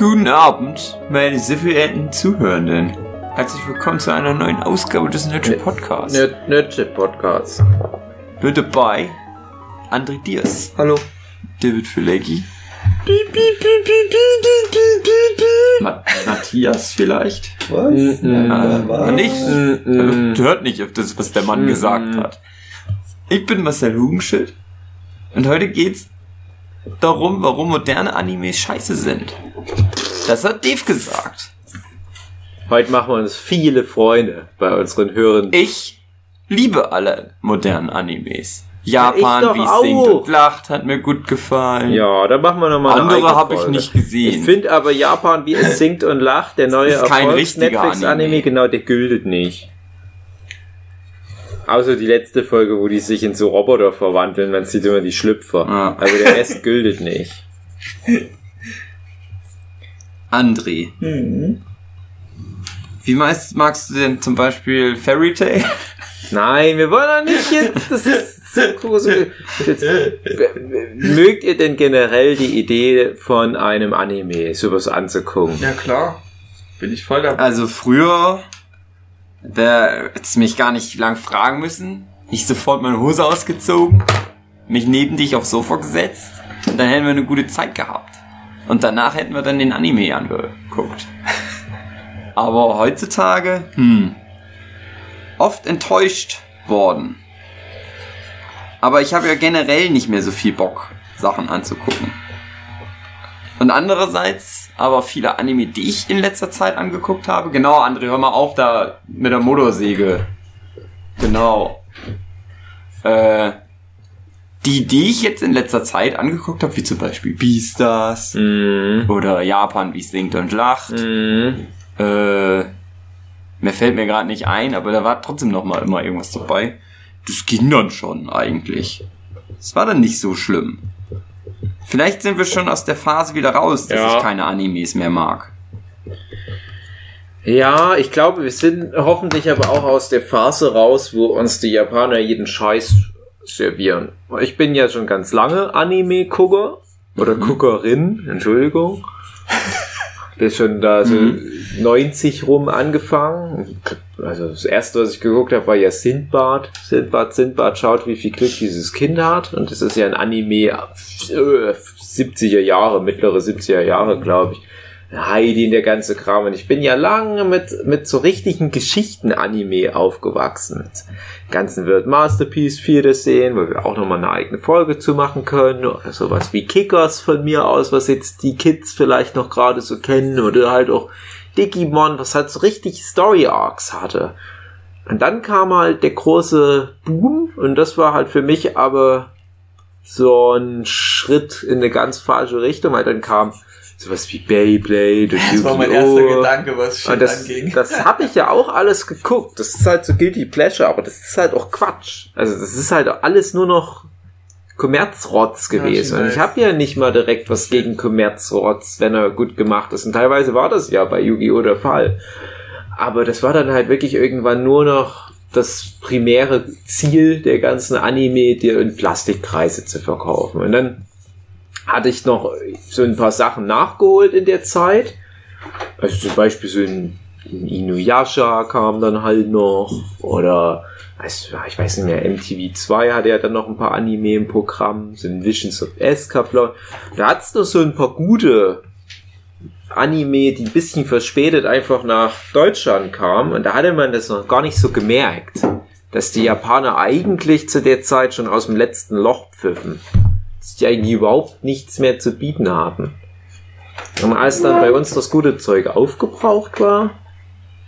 Guten Abend, meine sehr verehrten Zuhörenden. Herzlich willkommen zu einer neuen Ausgabe des Nerdship Podcasts. Nerd, Nerdship Podcast. Mit dabei André Diaz, Hallo. David Filecki, Ma Matthias vielleicht. Was? Mm, was? Nicht? mm. Also, hört nicht auf das, was der Mann gesagt hat. Ich bin Marcel Hugenschild und heute geht's darum, warum moderne Animes scheiße sind. Das hat Dave gesagt. Heute machen wir uns viele Freunde bei unseren Hörern. Ich liebe alle modernen Animes. Ja, Japan, doch wie es singt und lacht, hat mir gut gefallen. Ja, dann machen wir nochmal Andere habe ich nicht gesehen. Ich finde aber Japan, wie es singt und lacht, der neue ist kein richtiger Netflix-Anime, Anime. genau, der gültet nicht. Außer die letzte Folge, wo die sich in so Roboter verwandeln, man sieht immer die Schlüpfer. Ja. Aber der Rest gültet nicht. André, Mhm. wie meist magst du denn zum Beispiel Fairy Tail? Nein, wir wollen doch nicht jetzt, das ist so große. Jetzt, mögt ihr denn generell die Idee von einem Anime, sowas anzugucken? Ja klar. Bin ich voll dabei. Also früher, da hättest du mich gar nicht lang fragen müssen. Ich sofort meine Hose ausgezogen, mich neben dich aufs Sofa gesetzt und dann hätten wir eine gute Zeit gehabt. Und danach hätten wir dann den Anime angeguckt. Aber heutzutage, hm, oft enttäuscht worden. Aber ich habe ja generell nicht mehr so viel Bock, Sachen anzugucken. Und andererseits aber viele Anime, die ich in letzter Zeit angeguckt habe. Genau, André, hör mal auf da mit der Motorsäge. Genau. Äh, die, die ich jetzt in letzter Zeit angeguckt habe, wie zum Beispiel Beastars Mhm. oder Japan, wie es singt und lacht. Mhm. Äh, mir fällt mir gerade nicht ein, aber da war trotzdem noch mal immer irgendwas dabei. Das ging dann schon eigentlich. Es war dann nicht so schlimm. Vielleicht sind wir schon aus der Phase wieder raus, dass Ja. ich keine Animes mehr mag. Ja, ich glaube, wir sind hoffentlich aber auch aus der Phase raus, wo uns die Japaner jeden Scheiß servieren. Ich bin ja schon ganz lange Anime-Gucker oder Guckerin, Entschuldigung. Bin schon da so 90 rum angefangen. Also das erste, was ich geguckt habe, war ja Sindbad. Sindbad, Sindbad schaut, wie viel Glück dieses Kind hat. Und das ist ja ein Anime äh, 70er Jahre, mittlere 70er Jahre, glaube ich. Heidi und der ganze Kram. Und ich bin ja lange mit, mit so richtigen Geschichten-Anime aufgewachsen. Mit ganzen World Masterpiece 4 das sehen, wo wir auch nochmal eine eigene Folge zu machen können. Oder sowas wie Kickers von mir aus, was jetzt die Kids vielleicht noch gerade so kennen. Oder halt auch Digimon, was halt so richtig Story-Arcs hatte. Und dann kam halt der große Boom und das war halt für mich aber so ein Schritt in eine ganz falsche Richtung, weil dann kam sowas wie Beyblade und Das war mein erster Gedanke, was Shit Und das, anging. das habe ich ja auch alles geguckt. Das ist halt so Guilty Pleasure, aber das ist halt auch Quatsch. Also das ist halt alles nur noch Kommerzrotz Ja, gewesen. ich und ich habe ja nicht mal direkt was gegen Kommerzrotz, wenn er gut gemacht ist. Und teilweise war das ja bei Yu-Gi-Oh! der Fall. Aber das war dann halt wirklich irgendwann nur noch das primäre Ziel der ganzen Anime, dir in Plastikkreise zu verkaufen. Und dann hatte ich noch so ein paar Sachen nachgeholt in der Zeit. Also zum Beispiel so ein Inuyasha kam dann halt noch. Oder ich weiß nicht mehr, MTV2 hatte ja dann noch ein paar Anime im Programm. So ein Visions of Escaflowne. Da hat es noch so ein paar gute Anime, die ein bisschen verspätet einfach nach Deutschland kamen. Und da hatte man das noch gar nicht so gemerkt, dass die Japaner eigentlich zu der Zeit schon aus dem letzten Loch pfiffen. Dass die eigentlich überhaupt nichts mehr zu bieten hatten. Und als dann bei uns das gute Zeug aufgebraucht war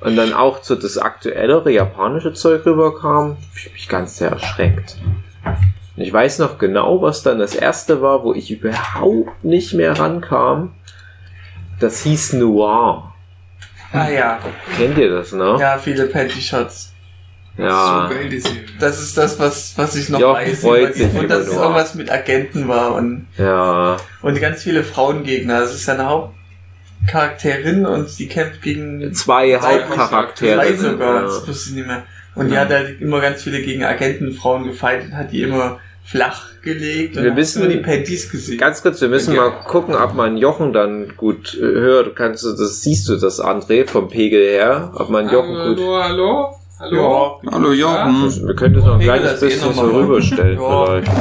und dann auch so das aktuellere japanische Zeug rüberkam, ich mich ganz sehr erschreckt. Und ich weiß noch genau, was dann das erste war, wo ich überhaupt nicht mehr rankam. Das hieß Noir. Ah ja. Kennt ihr das noch? Ja, viele Panty Shots. Ja. So geil, die Serie. Das ist das, was, was ich noch Jochen weiß. freut über die- sich und dass es irgendwas mit Agenten war und, Ja. und ganz viele Frauengegner. Das ist eine Hauptcharakterin und sie kämpft gegen Zwei zwei Hauptcharaktere. sind, sogar. ja. Das wusste ich nicht mehr. Und die hat halt immer ganz viele gegen Agentenfrauen gefightet, hat die immer flach gelegt Wir hast wissen- nur die Panties gesehen. Ganz kurz, wir müssen Ja. mal gucken, ob man Jochen dann gut äh, hört. Kannst du das, siehst du das, André, vom Pegel her? Ob man Jochen gut. Hallo, hallo, hallo. ja. Hallo Jochen. Wir können das noch ein kleines das bisschen so mal. rüberstellen Ja. vielleicht.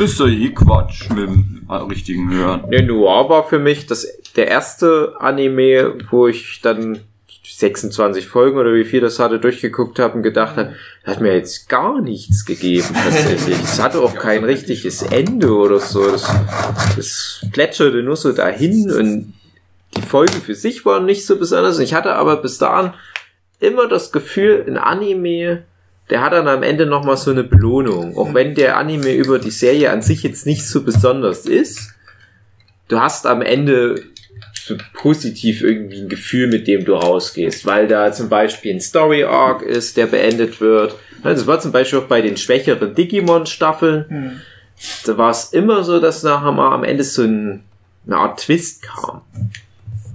Ist doch eh Quatsch mit dem richtigen Hören. Ne, Noir war für mich das, der erste Anime, wo ich dann 26 Folgen oder wie viel das hatte, durchgeguckt habe und gedacht habe, das hat mir jetzt gar nichts gegeben tatsächlich. Es hatte auch kein richtiges Ende oder so. Das, das plätscherte nur so dahin und die Folgen für sich waren nicht so besonders. Ich hatte aber bis dahin immer das Gefühl, ein Anime, der hat dann am Ende nochmal so eine Belohnung. Auch wenn der Anime über die Serie an sich jetzt nicht so besonders ist, du hast am Ende so positiv irgendwie ein Gefühl, mit dem du rausgehst, weil da zum Beispiel ein Story Arc ist, der beendet wird. Das war zum Beispiel auch bei den schwächeren Digimon-Staffeln. Hm. Da war es immer so, dass nachher mal am Ende so ein, eine Art Twist kam.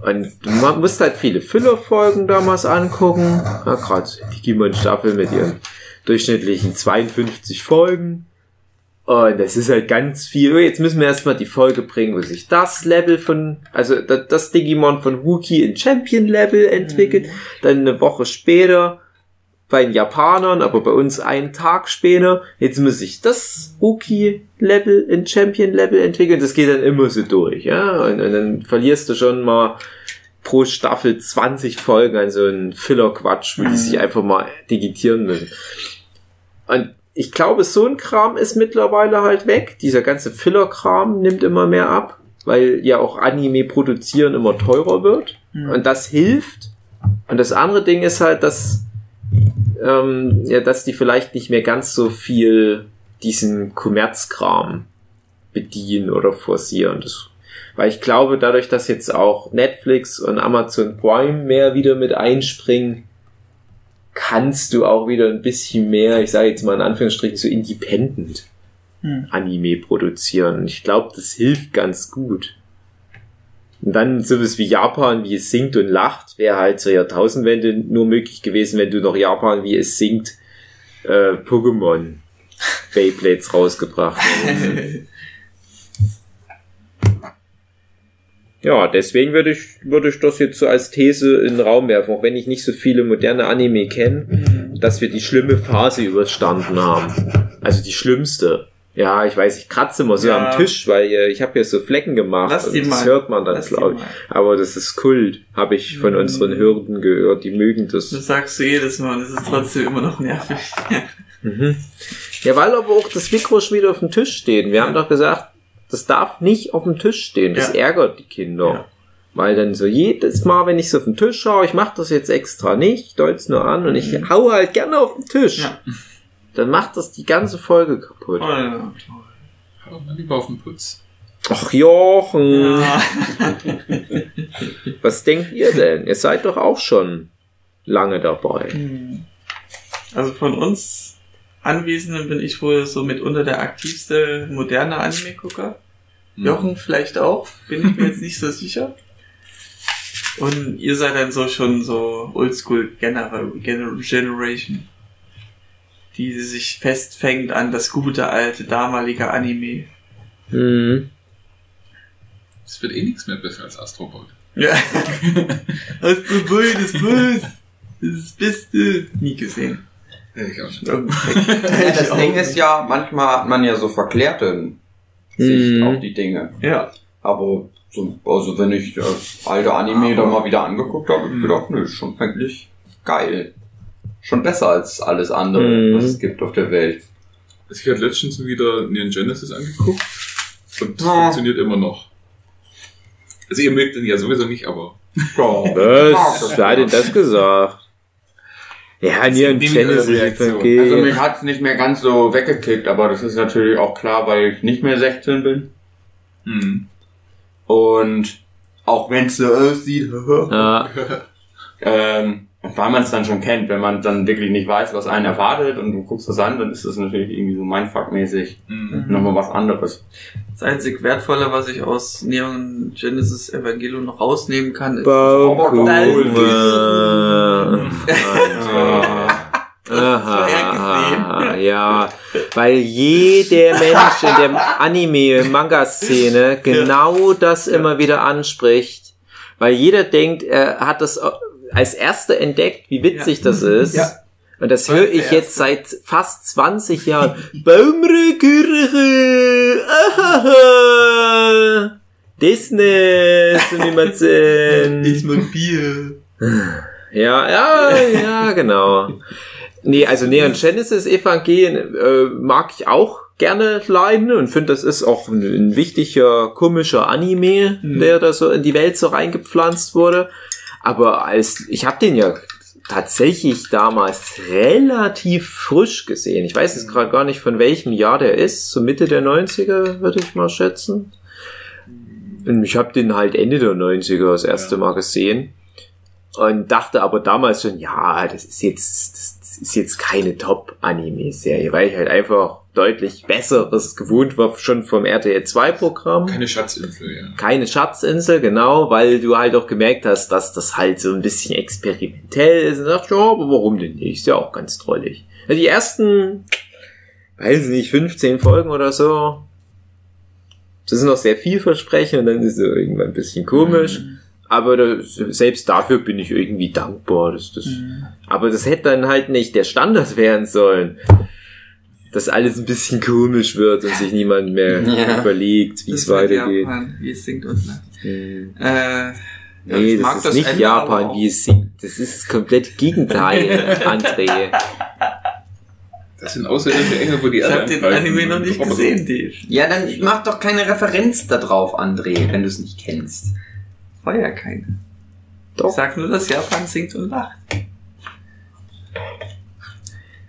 Und man musste halt viele Füllerfolgen damals angucken. Ja, Gerade die Digimon-Staffel mit ihren durchschnittlichen 52 Folgen. Und das ist halt ganz viel. Oh, Jetzt müssen wir erstmal die Folge bringen, wo sich das Level von, also das, Digimon von Wookie in Champion Level entwickelt. Dann eine Woche später bei den Japanern, aber bei uns einen Tag später. Jetzt muss sich das Wookie-Level in Champion-Level entwickeln. Das geht dann immer so durch, ja. Und, und dann verlierst du schon mal pro Staffel 20 Folgen an so einen Filler-Quatsch, wo die Mhm. sich einfach mal digitieren müssen. Und ich glaube, so ein Kram ist mittlerweile halt weg. Dieser ganze Filler-Kram nimmt immer mehr ab, weil ja auch Anime produzieren immer teurer wird. Mhm. Und das hilft. Und das andere Ding ist halt, dass, ähm, ja, dass die vielleicht nicht mehr ganz so viel diesen Kommerzkram bedienen oder forcieren. Das, weil ich glaube, dadurch, dass jetzt auch Netflix und Amazon Prime mehr wieder mit einspringen, kannst du auch wieder ein bisschen mehr, ich sage jetzt mal in Anführungsstrichen, so independent Hm. Anime produzieren. Ich glaube, das hilft ganz gut. Und dann sowas wie Japan, wie es singt und lacht, wäre halt zur Jahrtausendwende nur möglich gewesen, wenn du noch Japan, wie es singt, äh, Pokémon Beyblades rausgebracht hättest. Ja, deswegen würde ich, würde ich das jetzt so als These in den Raum werfen, auch wenn ich nicht so viele moderne Anime kenne, dass wir die schlimme Phase überstanden haben. Also die schlimmste. Ja, ich weiß, ich kratze immer so Ja. am Tisch, weil äh, ich habe hier so Flecken gemacht. Lass und das hört man dann, glaube ich. mal. Aber das ist Kult, habe ich von Mhm. unseren Hürden gehört. Die mögen das. Das sagst du jedes Mal es ist trotzdem immer noch nervig. Mhm. Ja, weil aber auch das Mikro schon wieder auf dem Tisch steht. Wir haben doch gesagt, das darf nicht auf dem Tisch stehen. Das Ja. ärgert die Kinder. Ja. Weil dann so jedes Mal, wenn ich so auf den Tisch schaue, ich mache das jetzt extra nicht, ich deut's nur an und ich Mhm. hau halt gerne auf den Tisch. Dann macht das die ganze Folge kaputt. Oh, ja. Mal lieber auf den Putz. Ach Jochen, Ja. was denkt ihr denn? Ihr seid doch auch schon lange dabei. Hm. Also von uns Anwesenden bin ich wohl so mitunter der aktivste moderne Anime-Gucker. Hm. Jochen vielleicht auch, bin ich mir jetzt nicht so sicher. Und ihr seid dann so schon so Oldschool Gener Gener Generation, die sich festfängt an das gute alte damalige Anime. Mhm. Es wird eh nichts mehr besser als Astro Boy. Ja. Du wohl das Böse? Das ist das Beste. Nie gesehen. Ich auch nicht. Ja, das Ding ist ja, manchmal hat man ja so verklärte Sicht Mhm. auf die Dinge. Ja. Aber so, also wenn ich äh, alte Anime da mal wieder angeguckt habe, hab ich gedacht, nö, ist schon eigentlich geil. Schon besser als alles andere, Mhm. was es gibt auf der Welt. Also ich hatte letztens wieder Neon Genesis angeguckt und Ja. funktioniert immer noch. Also ihr mögt den ja sowieso nicht, aber Was? Wer hat denn das gesagt? Ja, Neon Genesis Reaktion. okay. Also mich hat's nicht mehr ganz so weggekickt, aber das ist natürlich auch klar, weil ich nicht mehr 16 bin. hm. Und auch wenn es so aussieht, Ja, ähm, und weil man es dann schon kennt, wenn man dann wirklich nicht weiß, was einen erwartet und du guckst das an, dann ist das natürlich irgendwie so Mindfuck-mäßig Hm. nochmal was anderes. Das einzig Wertvolle, was ich aus Neon Genesis Evangelion noch rausnehmen kann, ist. Ja. Aha, ja, weil jeder Mensch in der Anime-Manga-Szene genau das immer wieder anspricht, weil jeder denkt, er hat das als erster entdeckt, wie witzig das ist. Ja. Und das höre ich jetzt seit fast 20 Jahren. Baumrekirche! Ahaha! Disney! Sumimasen! mal Bier. Ja, ja, ja, genau. Nee, also Neon Genesis Evangelien äh, mag ich auch gerne leiden und finde, das ist auch ein, ein wichtiger, komischer Anime, Mhm. der da so in die Welt so reingepflanzt wurde. Aber als, ich habe den ja tatsächlich damals relativ frisch gesehen. Ich weiß jetzt gerade gar nicht, von welchem Jahr der ist. So Mitte der 90er, würde ich mal schätzen. Und ich habe den halt Ende der 90er das erste Mal gesehen. Und dachte aber damals schon, ja, das ist jetzt, das ist jetzt keine Top-Anime-Serie, weil ich halt einfach deutlich Besseres gewohnt war, schon vom RTL 2-Programm Keine Schatzinsel, ja. keine Schatzinsel, genau, weil du halt auch gemerkt hast, dass das halt so ein bisschen experimentell ist. Und dachte, ja, aber warum denn nicht? Ist ja auch ganz trollig. Ja, die ersten, weiß ich nicht, 15 Folgen oder so, das sind noch sehr vielversprechend und dann ist es irgendwann ein bisschen komisch. Aber das, selbst dafür bin ich irgendwie dankbar. Dass das, Aber das hätte dann halt nicht der Standard werden sollen. Dass alles ein bisschen komisch wird und sich niemand mehr Ja. überlegt, wie es Das war weitergeht. Japan, wie es singt und lacht. Hm. Äh, ja, Nee, das ist nicht Ende, Japan, wie es singt. Das ist das komplette Gegenteil, André. Das sind außerirdische Engel, wo die Ich habe den Anime noch nicht gesehen, Dave. Ja, dann mach doch keine Referenz da drauf, André, wenn du es nicht kennst. War ja keine. Doch. Ich sag nur, dass Japan singt und lacht.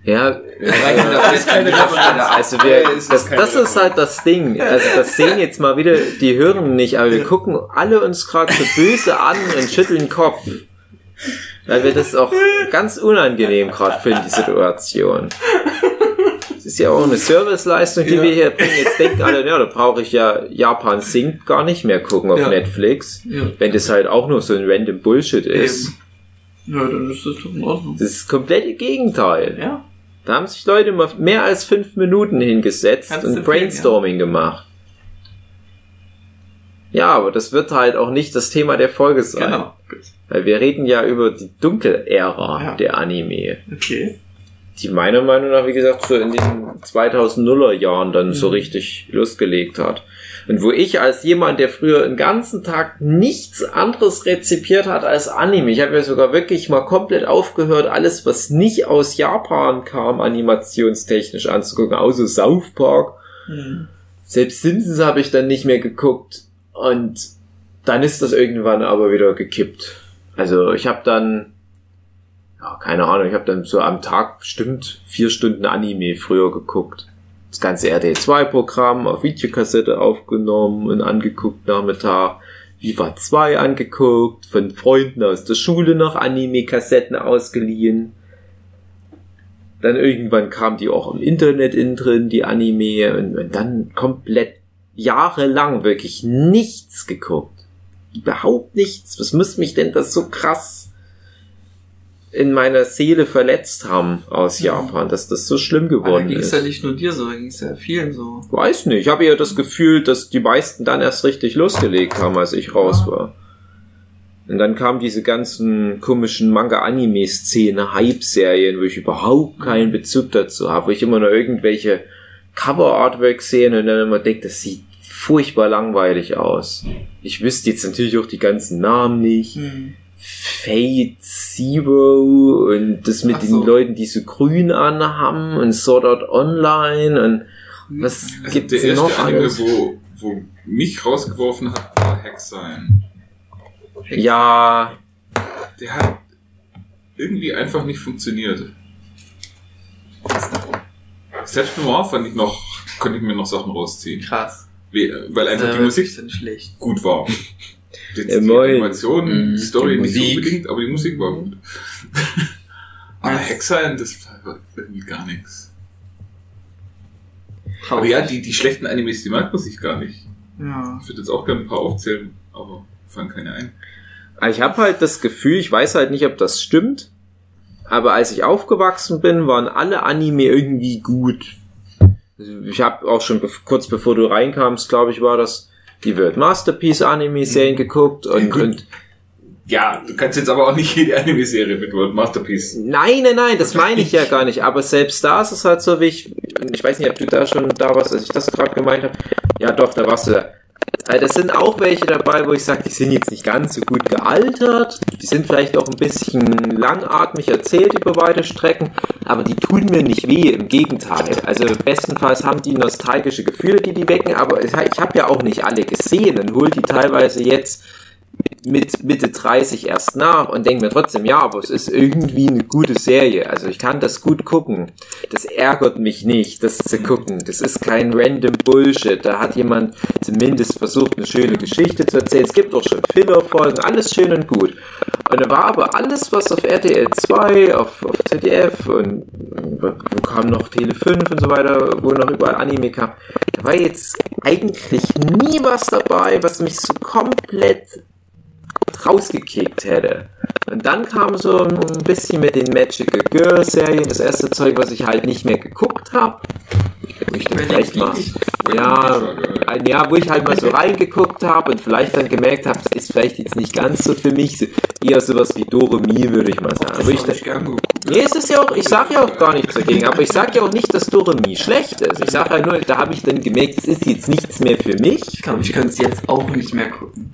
Ja, Das ist keine Referenz. also wir, das, das ist halt das Ding. Also das sehen jetzt mal wieder die Hören nicht, aber wir gucken alle uns gerade so böse an und schütteln den Kopf. Weil wir das auch ganz unangenehm gerade finden, die Situation. Das ist ja auch eine Serviceleistung, die Ja. wir hier bringen. Jetzt denken alle, ja, da brauche ich ja Japan singt gar nicht mehr gucken auf Ja. Netflix. Ja. Wenn das halt auch nur so ein random Bullshit ist. Ja, dann ist das doch in Ordnung. Das ist das komplette Gegenteil. Ja. Da haben sich Leute mal mehr als fünf Minuten hingesetzt Kannst und Brainstorming gemacht. Ja, aber das wird halt auch nicht das Thema der Folge sein. Genau. Weil wir reden ja über die Dunkelära Ja. der Anime. Okay. Die meiner Meinung nach, wie gesagt, so in den 2000er Jahren dann so Mhm. richtig losgelegt hat. Und wo ich als jemand, der früher den ganzen Tag nichts anderes rezipiert hat als Anime, ich habe ja sogar wirklich mal komplett aufgehört, alles, was nicht aus Japan kam, animationstechnisch anzugucken, außer South Park. Hm. Selbst Simpsons habe ich dann nicht mehr geguckt. Und dann ist das irgendwann aber wieder gekippt. Also ich habe dann, ja, keine Ahnung, ich habe dann so am Tag bestimmt vier Stunden Anime früher geguckt. Das ganze RD2-Programm auf Videokassette aufgenommen und angeguckt Nachmittag. Viva 2 angeguckt, von Freunden aus der Schule noch Anime-Kassetten ausgeliehen. Dann irgendwann kam die auch im Internet innen drin, die Anime, und, und dann komplett jahrelang wirklich nichts geguckt. Überhaupt nichts. Was muss mich denn das so krass in meiner Seele verletzt haben aus Japan, dass das so schlimm da geworden ging es ist? ja nicht nur dir so, da ging es ja vielen so. Weiß nicht. Ich habe ja das Gefühl, dass die meisten dann erst richtig losgelegt haben, als ich raus Ja. war. Und dann kamen diese ganzen komischen Manga-Anime-Szene, Hype-Serien, wo ich überhaupt keinen Bezug dazu habe, wo ich immer nur irgendwelche Cover-Artwork sehe und dann immer denke, das sieht furchtbar langweilig aus. Ich wüsste jetzt natürlich auch die ganzen Namen nicht. Hm. Fate Zero und das mit Ach den so. Leuten, die so grün anhaben und Sword Art Online und was Also gibt's der denn erste noch Anime, wo, wo mich rausgeworfen hat, war Hexine. Ja, Der hat irgendwie einfach nicht funktioniert. Selbst Noir fand ich noch, konnte ich mir noch Sachen rausziehen. Krass. Weil einfach die Äh, Musik gut war. Jetzt Ja, die moin. Animation, Mhm, die Story die nicht so Musik. unbedingt, aber die Musik war gut. aber Nice. Hexine, das war irgendwie gar nichts. Aber ja, die, die schlechten Animes, die mag man sich gar nicht. Ja. Ich würde jetzt auch gerne ein paar aufzählen, aber fallen keine ein. ich habe halt das Gefühl, ich weiß halt nicht, ob das stimmt, Aber als ich aufgewachsen bin, waren alle Anime irgendwie gut. Ich habe auch schon kurz bevor du reinkamst, glaube ich, war das die World Masterpiece Anime-Serien geguckt und, gut. und Ja, du kannst jetzt aber auch nicht jede Anime-Serie mit World Masterpiece. Nein, nein, nein, das meine ich ja gar nicht. Aber selbst da ist es halt so, wie ich, ich weiß nicht, ob du da schon da warst, als ich das gerade gemeint habe. Ja, doch, da warst du da. Das sind auch welche dabei, wo ich sage, die sind jetzt nicht ganz so gut gealtert. Die sind vielleicht auch ein bisschen langatmig erzählt über weite Strecken, aber die tun mir nicht weh, im Gegenteil. Also bestenfalls haben die nostalgische Gefühle, die die wecken, aber ich habe ja auch nicht alle gesehen und hol die teilweise jetzt mit Mitte 30 erst nach und denke mir trotzdem, ja, aber es ist irgendwie eine gute Serie. Also ich kann das gut gucken. Das ärgert mich nicht, das zu gucken. Das ist kein random Bullshit. Da hat jemand zumindest versucht, eine schöne Geschichte zu erzählen. Es gibt auch schon Filler-Folgen, alles schön und gut. Und da war aber alles, was auf RTL 2, auf, auf ZDF und wo kam noch Tele 5 und so weiter, wo noch überall Anime kam. Da war jetzt eigentlich nie was dabei, was mich so komplett rausgekickt hätte. Und dann kam so ein bisschen mit den Magical Girl Serien, das erste Zeug, was ich halt nicht mehr geguckt habe. Ich dann vielleicht mal, ja, ein Jahr, wo ich halt mal so reingeguckt habe und vielleicht dann gemerkt habe, es ist vielleicht jetzt nicht ganz so für mich, so eher sowas wie Doremi, würde ich mal sagen. Wo ich dann, geguckt. Nee, es ist ja auch, ich sag ja auch gar nichts dagegen, aber ich sag ja auch nicht, dass Doremi schlecht ist. Ich sag ja nur, da habe ich dann gemerkt, es ist jetzt nichts mehr für mich. Ich könnte es jetzt auch nicht mehr gucken.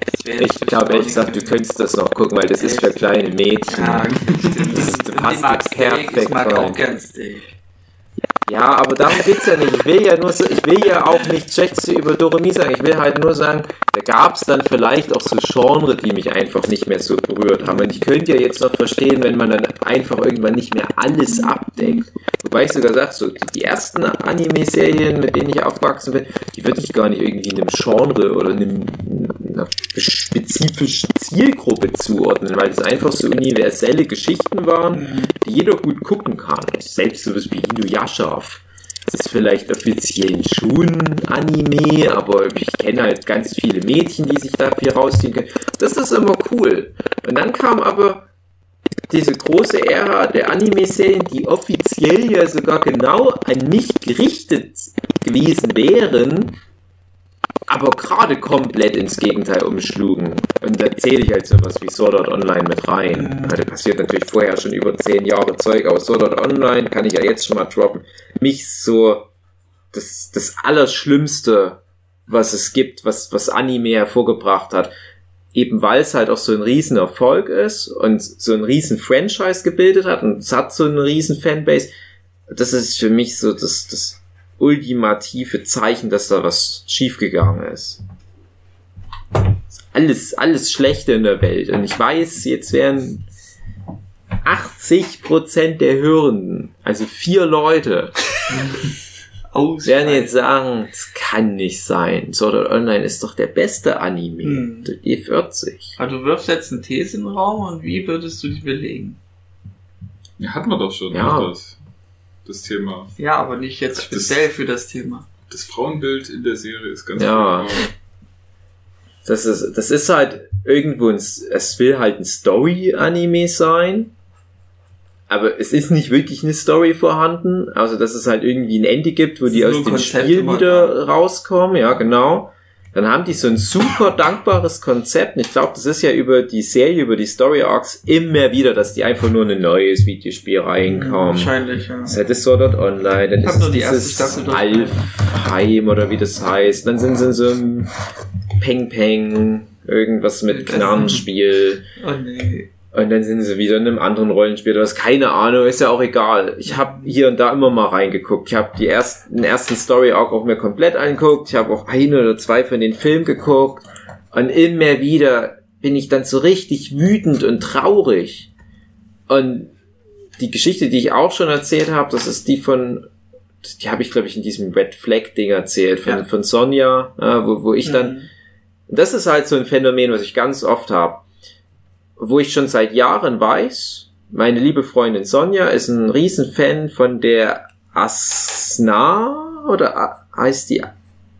Das Ich glaube ehrlich nicht gesagt, du könntest das noch gucken, weil das ist für kleine Mädchen. Ja, stimmt. Das Und passt die mag Steak, perfekt ich mag rein. auch gern Steak. Ja, aber darum geht's ja nicht. Ich will ja nur, so, ich will ja auch nichts Schlechtes über Doremi sagen. Ich will halt nur sagen, da gab's dann vielleicht auch so Genre, die mich einfach nicht mehr so berührt haben. Und ich könnte ja jetzt noch verstehen, wenn man dann einfach irgendwann nicht mehr alles abdeckt. Wobei ich sogar sage, so die, ersten Anime-Serien, mit denen ich aufgewachsen bin, die würde ich gar nicht irgendwie einem Genre oder einem, einer spezifischen Zielgruppe zuordnen, weil das einfach so universelle Geschichten waren, die jeder gut gucken kann. Selbst sowas wie Inuyasha. Das ist vielleicht offiziell schon Anime, aber ich kenne halt ganz viele Mädchen, die sich da viel rausziehen können. Das ist immer cool. Und dann kam aber diese große Ära der Anime-Serien, die offiziell ja sogar genau an mich gerichtet gewesen wären, aber gerade komplett ins Gegenteil umschlugen. Und da zähle ich halt sowas wie Sword Art Online mit rein. Also passiert natürlich vorher schon über zehn Jahre Zeug, aber Sword Art Online kann ich ja jetzt schon mal droppen. Mich so das, das Allerschlimmste, was es gibt, was, was Anime hervorgebracht hat. Eben weil es halt auch so ein riesen Erfolg ist und so ein riesen Franchise gebildet hat und es hat so eine riesen Fanbase. Das ist für mich so das, das ultimative Zeichen, dass da was schiefgegangen ist. Alles, alles Schlechte in der Welt. Und ich weiß, jetzt werden 80% der Hörenden, also vier Leute, werden jetzt sagen, das kann nicht sein. Sword Art Online ist doch der beste Anime. Hm. Der E40. Also du wirfst jetzt eine These in den Raum und wie würdest du die belegen? Ja, hatten wir doch schon. Ja. Das, das Thema. Ja, aber nicht jetzt Das- speziell für das Thema. Das Frauenbild in der Serie ist ganz Ja. klar. Das ist, das ist halt irgendwo ein, es will halt ein Story-Anime sein. Aber es ist nicht wirklich eine Story vorhanden. Also, dass es halt irgendwie ein Ende gibt, wo Es die aus dem Konzept Spiel wieder rauskommen. Ja, genau. Dann haben die so ein super dankbares Konzept. Und ich glaube, das ist ja über die Serie, über die Story Arcs immer wieder, dass die einfach nur in ein neues Videospiel reinkommen. Wahrscheinlich, ja. Das ist Sword Art Online, dann Ich ist es dieses. Alfheim oder wie das heißt. Dann sind sie in so einem Peng Peng, irgendwas mit Knarrenspiel. Oh nee. Und dann sind sie wieder in einem anderen Rollenspiel. Das keine Ahnung, ist ja auch egal. Ich habe hier und da immer mal reingeguckt. Ich habe die ersten, den ersten Story Arc auch mir komplett angeguckt. Ich habe auch ein oder zwei von den Filmen geguckt. Und immer wieder bin ich dann so richtig wütend und traurig. Und die Geschichte, die ich auch schon erzählt habe, das ist die von, die habe ich glaube ich in diesem Red Flag Ding erzählt, von, Ja. von Sonja, äh, wo, wo ich dann Mhm. das ist halt so ein Phänomen, was ich ganz oft habe, wo ich schon seit Jahren weiß, meine liebe Freundin Sonja ist ein Riesenfan von der Asna oder heißt die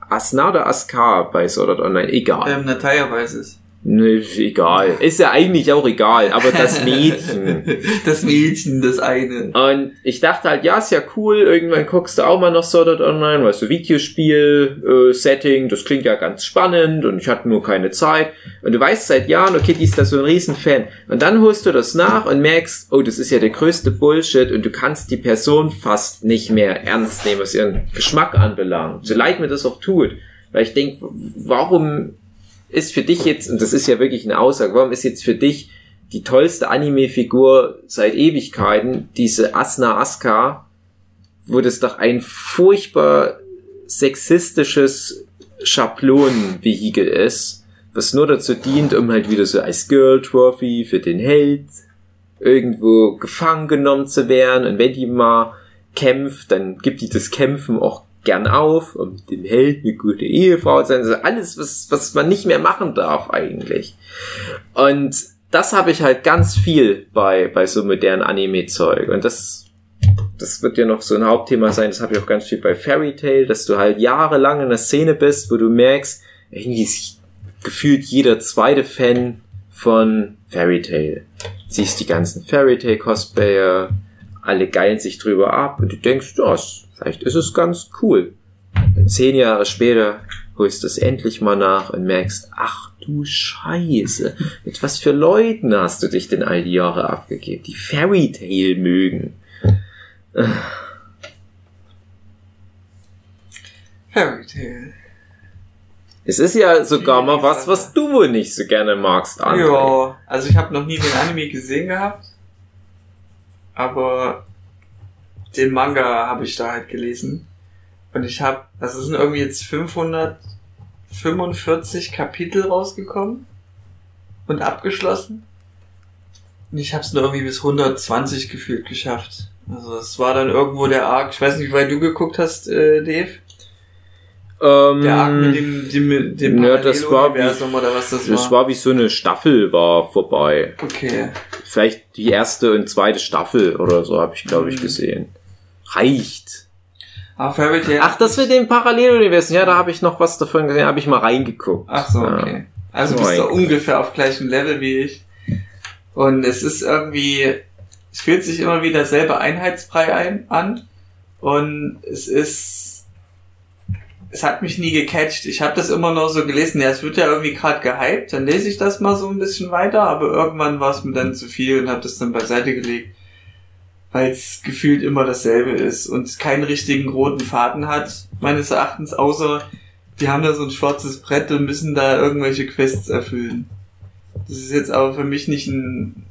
Asna oder Askar bei Sword Art Online, egal. Ähm, Natalia weiß es. Ne, egal. Ist ja eigentlich auch egal, aber das Mädchen. Das Mädchen, das eine. Und ich dachte halt, ja, ist ja cool, irgendwann guckst du auch mal noch Sword Art Online, weißt du, Videospiel-Setting, das klingt ja ganz spannend und ich hatte nur keine Zeit. Und du weißt seit Jahren, okay, die ist da so ein Riesenfan. Und dann holst du das nach und merkst, oh, das ist ja der größte Bullshit und du kannst die Person fast nicht mehr ernst nehmen, was ihren Geschmack anbelangt. So leid mir das auch tut. Weil ich denke, warum ist für dich jetzt, und das ist ja wirklich eine Aussage, warum ist jetzt für dich die tollste Anime-Figur seit Ewigkeiten, diese Asna Aska, wo das doch ein furchtbar sexistisches Schablonenvehikel ist, was nur dazu dient, um halt wieder so als Girl Trophy für den Held irgendwo gefangen genommen zu werden. Und wenn die mal kämpft, dann gibt die das Kämpfen auch gern auf, um dem Held eine gute Ehefrau zu sein. Also alles, was, was man nicht mehr machen darf eigentlich. Und das habe ich halt ganz viel bei, bei so modernen Anime-Zeug. Und das, das wird ja noch so ein Hauptthema sein. Das habe ich auch ganz viel bei Fairy Tail, dass du halt jahrelang in einer Szene bist, wo du merkst, irgendwie ist gefühlt jeder zweite Fan von Fairy Tail. Siehst die ganzen Fairy Tail Cosplayer, alle geilen sich drüber ab und du denkst, ja, es- vielleicht ist es ganz cool. Zehn Jahre später holst du es endlich mal nach und merkst, ach du Scheiße, mit was für Leuten hast du dich denn all die Jahre abgegeben, die Fairy Tail mögen. Fairy Tail. Es ist ja sogar mal was, was du wohl nicht so gerne magst, André. Ja, also ich habe noch nie den Anime gesehen gehabt. Aber den Manga habe ich da halt gelesen. Und ich habe, das sind irgendwie jetzt 545 Kapitel rausgekommen und abgeschlossen. Und ich habe es nur irgendwie bis 120 gefühlt geschafft. Also es war dann irgendwo der Arc, ich weiß nicht, wie weit du geguckt hast, äh, Dave. Ähm, Der Arc mit dem, dem, dem ja, das war wie- oder was das, das war. war wie so eine Staffel war vorbei. Okay. Vielleicht die erste und zweite Staffel oder so habe ich, glaube ich, Mhm. gesehen. Reicht. Ah, Fairy Tail. Ach, das mit dem Paralleluniversen, ja, da habe ich noch was davon gesehen, habe ich mal reingeguckt. Ach so, Ja. okay. Also So bist du ungefähr auf gleichem Level wie ich. Und es ist irgendwie, es fühlt sich immer wieder selber Einheitsbrei ein, an. Und es ist, es hat mich nie gecatcht. Ich habe das immer nur so gelesen, ja, es wird ja irgendwie gerade gehypt, dann lese ich das mal so ein bisschen weiter, aber irgendwann war es mir dann zu viel und habe das dann beiseite gelegt, weil es gefühlt immer dasselbe ist und keinen richtigen roten Faden hat, meines Erachtens, außer die haben da so ein schwarzes Brett und müssen da irgendwelche Quests erfüllen. Das ist jetzt aber für mich nicht ein,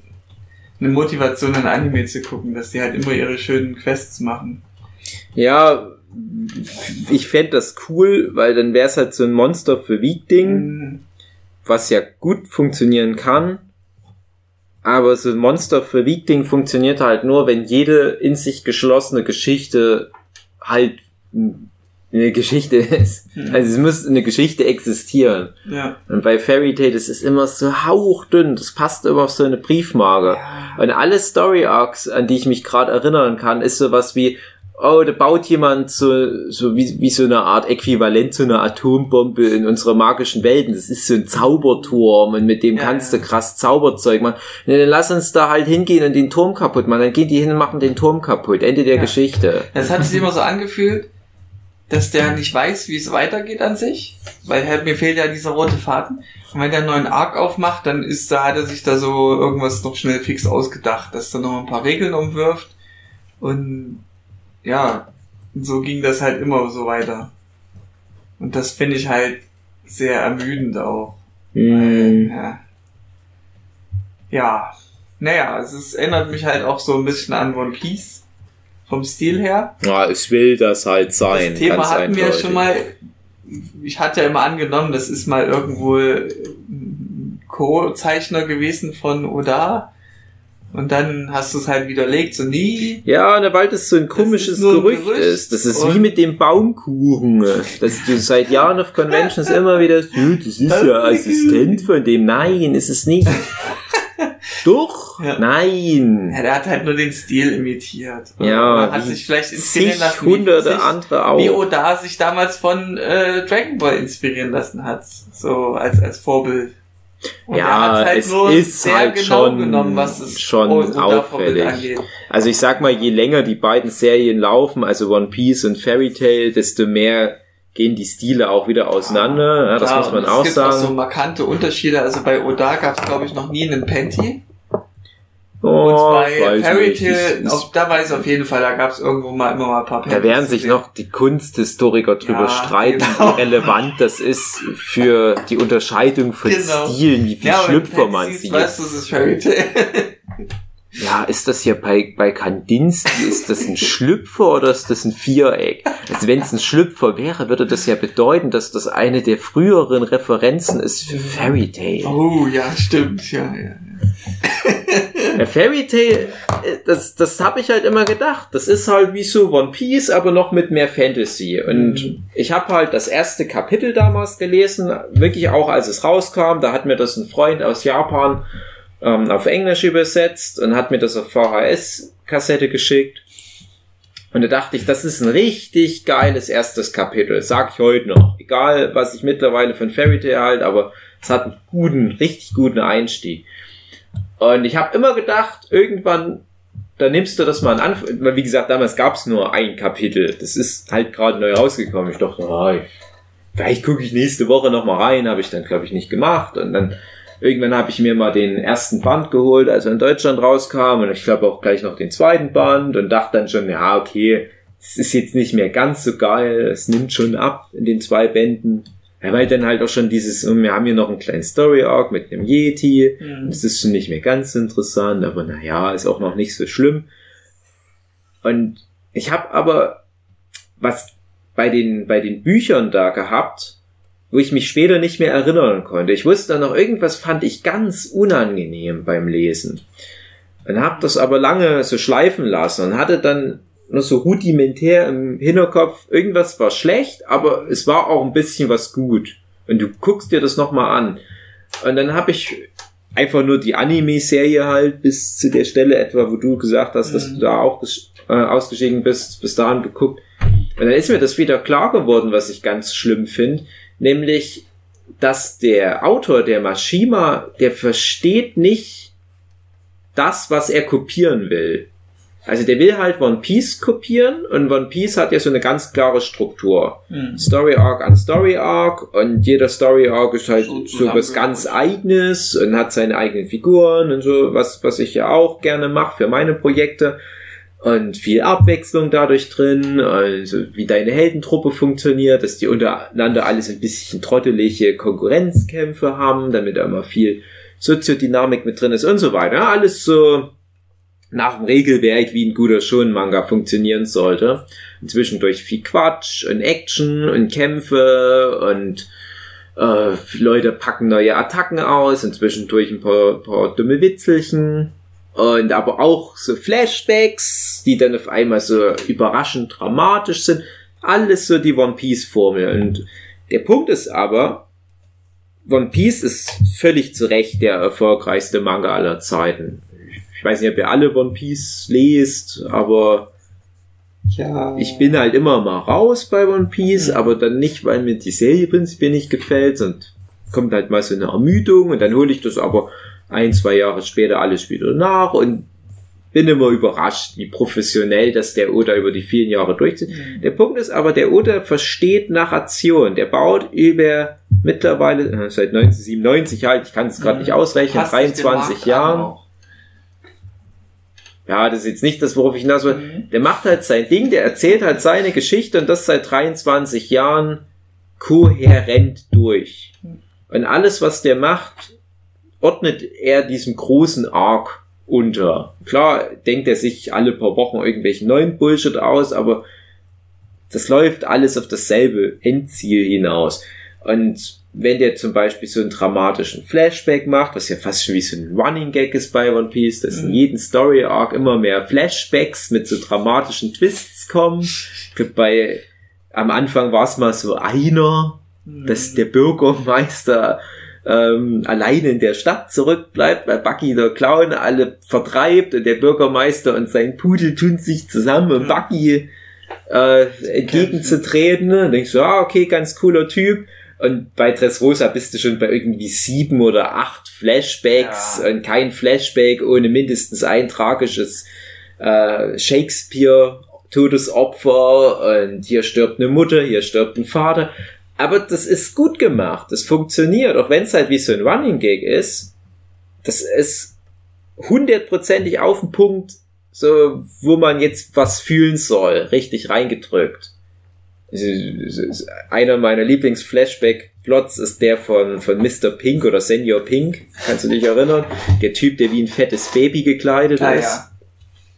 eine Motivation, ein Anime zu gucken, dass die halt immer ihre schönen Quests machen. Ja, ich fänd das cool, weil dann wäre es halt so ein Monster für Weak-Ding, Hm, was ja gut funktionieren kann. Aber so ein Monster für Weak-Ding funktioniert halt nur, wenn jede in sich geschlossene Geschichte halt eine Geschichte ist. Mhm. Also es muss eine Geschichte existieren. Ja. Und bei Fairy Tail, das ist immer so hauchdünn, das passt immer auf so eine Briefmarke. Und alle Story Arcs, an die ich mich gerade erinnern kann, ist sowas wie, oh, da baut jemand so, so wie, wie so eine Art Äquivalent zu einer Atombombe in unserer magischen Welten. Das ist so ein Zauberturm und mit dem Ja, kannst du krass Zauberzeug machen. Und dann lass uns da halt hingehen und den Turm kaputt machen. Dann gehen die hin und machen den Turm kaputt. Ende der Ja. Geschichte. Das hat sich immer so angefühlt, dass der nicht weiß, wie es weitergeht an sich, weil halt mir fehlt ja dieser rote Faden. Und wenn der einen neuen Arc aufmacht, dann ist da, hat er sich da so irgendwas noch schnell fix ausgedacht, dass er noch ein paar Regeln umwirft. Und ja, so ging das halt immer so weiter. Und das finde ich halt sehr ermüdend auch. Hm. Ja. ja. Naja, es ist, erinnert mich halt auch so ein bisschen an One Piece. Vom Stil her. Ja, es will das halt sein. Das Thema hatten wir ja eindeutig. schon mal. Ich hatte ja immer angenommen, das ist mal irgendwo ein Co-Zeichner gewesen von Oda. Und dann hast du es halt widerlegt, so nie. Ja, und weil das so ein komisches ist nur ein Gerücht, Gerücht ist. Das ist wie mit dem Baumkuchen, dass du seit Jahren auf Conventions immer wieder, "Ja, das ist ja Assistent von dem. Nein, ist es nicht. Doch, Ja. nein. Ja, der hat halt nur den Stil imitiert. Ja, hat sich vielleicht inspirieren lassen. hunderte sich, andere auch. wie Oda sich damals von äh, Dragon Ball inspirieren lassen hat. So als, als Vorbild. Und Ja, halt es ist halt genau schon- genommen, schon auffällig. Also ich sag mal, je länger die beiden Serien laufen, also One Piece und Fairy Tail, desto mehr gehen die Stile auch wieder auseinander. Ja, das Klar, muss man auch es gibt auch so sagen. markante Unterschiede. Also bei Oda gab es, glaube ich, noch nie einen Panty. Oh, Und bei weiß Fairy auf, da weiß ich auf jeden Fall, da gab es irgendwo mal immer mal ein paar Da werden sich noch die Kunsthistoriker drüber Ja, streiten, genau. wie relevant das ist für die Unterscheidung von Genau. Stilen, wie viel ja, Schlüpfer man sieht. Weißt du, das ist Fairy Tail. Ja, ist das hier bei, bei Kandinsky, ist das ein Schlüpfer oder ist das ein Viereck? Also wenn es ein Schlüpfer wäre, würde das ja bedeuten, dass das eine der früheren Referenzen ist für Fairy Tail. oh, ja, stimmt, ja, ja. Ja, Fairy Tail, äh, das, das habe ich halt immer gedacht. Das ist halt wie so One Piece, aber noch mit mehr Fantasy. Und Mhm. ich habe halt das erste Kapitel damals gelesen, wirklich auch als es rauskam. Da hat mir das ein Freund aus Japan ähm, auf Englisch übersetzt und hat mir das auf VHS-Kassette geschickt. Und da dachte ich, das ist ein richtig geiles erstes Kapitel. Sag ich heute noch. Egal, was ich mittlerweile von Fairy Tail halte, aber es hat einen guten, richtig guten Einstieg. Und ich habe immer gedacht, irgendwann, da nimmst du das mal an wie gesagt, damals gab es nur ein Kapitel. Das ist halt gerade neu rausgekommen. Ich dachte, ah, ich- vielleicht gucke ich nächste Woche noch mal rein, habe ich dann glaube ich nicht gemacht. Und dann irgendwann habe ich mir mal den ersten Band geholt, als er in Deutschland rauskam. Und ich glaube auch gleich noch den zweiten Band und dachte dann schon, ja okay, es ist jetzt nicht mehr ganz so geil. Es nimmt schon ab in den zwei Bänden. Ja, weil dann halt auch schon dieses, wir haben hier noch einen kleinen Story Arc mit einem Yeti. Mhm. Das ist schon nicht mehr ganz interessant, aber naja, ist auch noch nicht so schlimm. Und ich habe aber was bei den, bei den Büchern da gehabt, wo ich mich später nicht mehr erinnern konnte. Ich wusste dann noch, irgendwas fand ich ganz unangenehm beim Lesen. Und habe das aber lange so schleifen lassen und hatte dann nur so rudimentär im Hinterkopf, irgendwas war schlecht, aber es war auch ein bisschen was gut. Und du guckst dir das nochmal an. Und dann habe ich einfach nur die Anime-Serie halt bis zu der Stelle etwa, wo du gesagt hast, dass Mhm. du da auch äh, ausgestiegen bist, bis dahin geguckt. Und dann ist mir das wieder klar geworden, was ich ganz schlimm finde, nämlich, dass der Autor, der Mashima, der versteht nicht das, was er kopieren will. Also der will halt One Piece kopieren und One Piece hat ja so eine ganz klare Struktur. Mhm. Story Arc an Story Arc und jeder Story Arc ist halt So so was ganz eigenes und hat seine eigenen Figuren und so, was, was ich ja auch gerne mache für meine Projekte. Und viel Abwechslung dadurch drin, also wie deine Heldentruppe funktioniert, dass die untereinander alles ein bisschen trottelige Konkurrenzkämpfe haben, damit da immer viel Soziodynamik mit drin ist und so weiter. Alles so nach dem Regelwerk, wie ein guter Shonen-Manga funktionieren sollte. Und zwischendurch viel Quatsch und Action und Kämpfe und äh, Leute packen neue Attacken aus und zwischendurch ein paar, paar dumme Witzelchen. Und aber auch so Flashbacks, die dann auf einmal so überraschend dramatisch sind. Alles so die One Piece Formel. Und der Punkt ist aber, One Piece ist völlig zu Recht der erfolgreichste Manga aller Zeiten. Ich weiß nicht, ob ihr alle One Piece lest, aber Ja. ich bin halt immer mal raus bei One Piece, Mhm. aber dann nicht, weil mir die Serie prinzipiell nicht gefällt, und kommt halt mal so eine Ermüdung und dann hole ich das aber ein, zwei Jahre später alles wieder nach und bin immer überrascht, wie professionell das der Oda über die vielen Jahre durchzieht. Mhm. Der Punkt ist aber, der Oda versteht Narration. Der baut über mittlerweile, äh, seit 1997 halt, ich kann es gerade Mhm. nicht ausrechnen, Passt sich dem 23 Markt an Jahren. Ja, das ist jetzt nicht das, worauf ich hinaus will. Mhm. Der macht halt sein Ding, der erzählt halt seine Geschichte und das seit 23 Jahren kohärent durch. Und alles, was der macht, ordnet er diesem großen Arc unter. Klar denkt er sich alle paar Wochen irgendwelchen neuen Bullshit aus, aber das läuft alles auf dasselbe Endziel hinaus. Und wenn der zum Beispiel so einen dramatischen Flashback macht, was ja fast schon wie so ein Running Gag ist bei One Piece, dass in Mhm. jeden Story Arc immer mehr Flashbacks mit so dramatischen Twists kommen. Ich glaub, bei, am Anfang war es mal so einer, dass der Bürgermeister ähm, alleine in der Stadt zurückbleibt, weil Bucky der Clown alle vertreibt und der Bürgermeister und sein Pudel tun sich zusammen, um Ja. Bucky äh, entgegenzutreten. Und denkst du, ah, okay, ganz cooler Typ. Und bei Dressrosa bist du schon bei irgendwie sieben oder acht Flashbacks Ja. und kein Flashback ohne mindestens ein tragisches äh, Shakespeare Todesopfer und hier stirbt eine Mutter, hier stirbt ein Vater. Aber das ist gut gemacht, das funktioniert, auch wenn es halt wie so ein Running Gag ist. Das ist hundertprozentig auf den Punkt, so wo man jetzt was fühlen soll, richtig reingedrückt. Einer meiner Lieblings-Flashback-Plots ist der von, von Mr. Pink oder Senior Pink. Kannst du dich erinnern? Der Typ, der wie ein fettes Baby gekleidet Ah, ist. ja.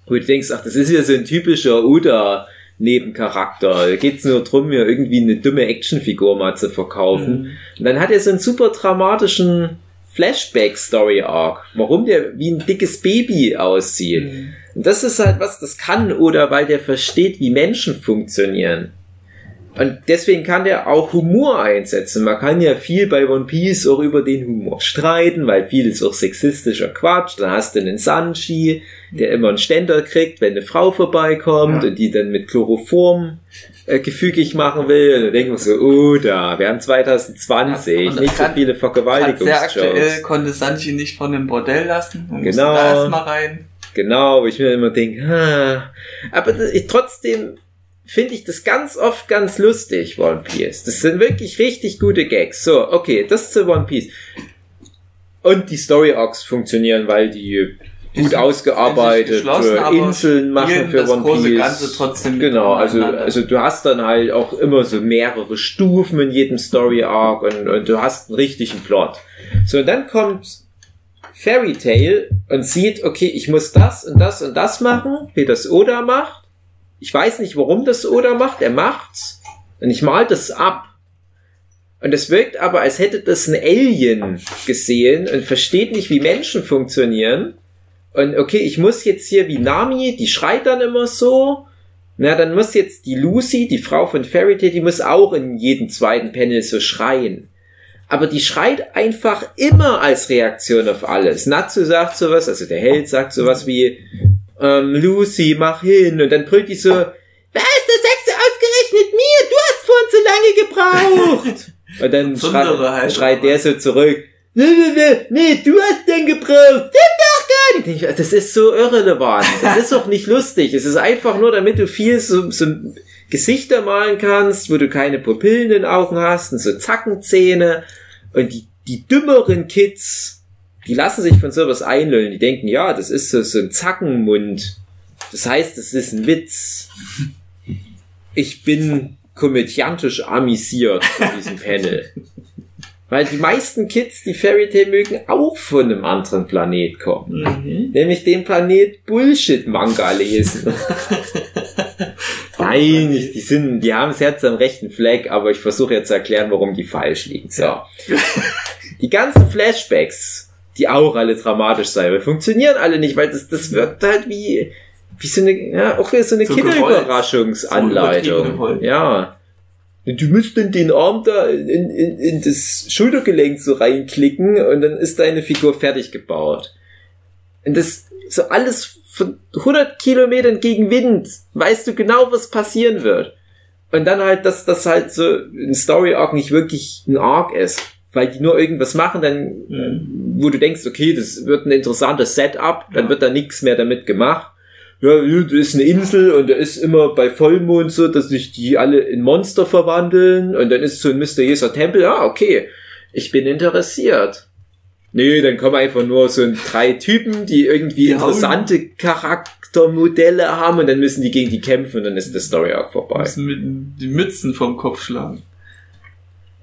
Wo du denkst, ach, das ist ja so ein typischer Uda-Nebencharakter. Da geht's nur drum, mir irgendwie eine dumme Actionfigur mal zu verkaufen. Mhm. Und dann hat er so einen super dramatischen Flashback-Story-Arc. Warum der wie ein dickes Baby aussieht. Mhm. Und das ist halt was, das kann oder weil der versteht, wie Menschen funktionieren. Und deswegen kann der auch Humor einsetzen. Man kann ja viel bei One Piece auch über den Humor streiten, weil viel ist auch sexistischer Quatsch. Dann hast du einen Sanji, der immer einen Ständer kriegt, wenn eine Frau vorbeikommt Ja. und die dann mit Chloroform äh, gefügig machen will. Und dann denken wir so, oh da, wir haben 2020, Ja, nicht so viele Grad sehr aktuell konnte Sanji nicht von dem Bordell lassen. Und musste Genau. da erstmal rein. Genau, wo ich mir immer denke, ha. aber das, ich, trotzdem finde ich das ganz oft ganz lustig, One Piece. Das sind wirklich richtig gute Gags. So, okay, das zu One Piece. Und die Story Arcs funktionieren, weil die gut Ist- ausgearbeitet ist aber Inseln machen für One Piece. Genau, also, also du hast dann halt auch immer so mehrere Stufen in jedem Story Arc und, und du hast einen richtigen Plot. So, und dann kommt Fairy Tail und sieht, okay, ich muss das und das und das machen, wie das Oda macht. Ich weiß nicht, warum das Oda macht, er macht's und ich mal das ab. Und es wirkt aber, als hätte das ein Alien gesehen und versteht nicht, wie Menschen funktionieren. Und okay, ich muss jetzt hier wie Nami, die schreit dann immer so. Na, dann muss jetzt die Lucy, die Frau von Tail, die muss auch in jedem zweiten Panel so schreien. Aber die schreit einfach immer als Reaktion auf alles. Natsu sagt sowas, also der Held sagt sowas wie, ähm, Lucy, mach hin. Und dann brüllt die so, was, das sagst du ausgerechnet mir? Du hast vorhin zu lange gebraucht. Und dann schreit, halt, schreit der so zurück, nee, nee, nee, nee, du hast den gebraucht. Das doch gar nicht. Das ist so irrelevant. Das ist doch nicht lustig. Es ist einfach nur, damit du viel so, so Gesichter malen kannst, wo du keine Pupillen in den Augen hast und so Zackenzähne. Und die, die dümmeren Kids, die lassen sich von sowas einlullen. Die denken, ja, das ist so, so ein Zackenmund. Das heißt, es ist ein Witz. Ich bin komödiantisch amüsiert von diesem Panel. Weil die meisten Kids, die Fairy Tail mögen, auch von einem anderen Planet kommen. Mhm. Nämlich dem Planet Bullshit-Manga lesen. Nein, die sind, die haben das Herz am rechten Fleck, aber ich versuche jetzt zu erklären, warum die falsch liegen. So. Die ganzen Flashbacks, die auch alle dramatisch sein, funktionieren alle nicht, weil das, das wirkt halt wie, wie so eine, ja, auch wie so eine So Kinderüberraschungsanleitung. So ja. Du müsst dann den Arm da in, in, in das Schultergelenk so reinklicken und dann ist deine Figur fertig gebaut. Und das so alles von 100 Kilometern gegen Wind, weißt du genau, was passieren wird. Und dann halt, dass das halt so ein Story Arc nicht wirklich ein Arc ist, weil die nur irgendwas machen, dann, Mhm. wo du denkst, okay, das wird ein interessantes Setup, dann Ja. wird da nichts mehr damit gemacht. Ja, das ist eine Insel und da ist immer bei Vollmond so, dass sich die alle in Monster verwandeln und dann ist so ein mysteriöser Tempel. Ah, okay, ich bin interessiert. Nee, dann kommen einfach nur so drei Typen, die irgendwie Die hauen- interessante Charaktermodelle haben und dann müssen die gegen die kämpfen und dann ist der Story Arc vorbei. Müssen mit die Mützen vom Kopf schlagen.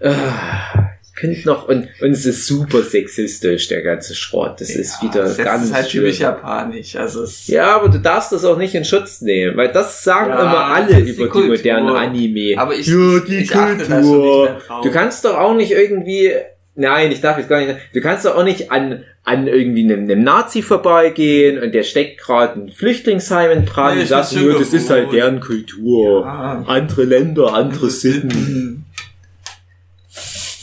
Ah, ich könnte noch, und, und es ist super sexistisch, der ganze Schrott. Das ist Ja, wieder das ganz ist halt schlimm. typisch japanisch. Also Ja, aber du darfst das auch nicht in Schutz nehmen, weil das sagen Ja, immer alle das ist die über die, Kultur. modernen Anime. aber ich, ja, ich, die ich Kultur. Du kannst doch auch nicht irgendwie, nein, ich darf jetzt gar nicht, du kannst doch auch nicht an, an irgendwie einem, einem Nazi vorbeigehen und der steckt gerade ein Flüchtlingsheim in Brand Nee, und sagst das ist halt deren Kultur. Ja. Andere Länder, andere Sitten.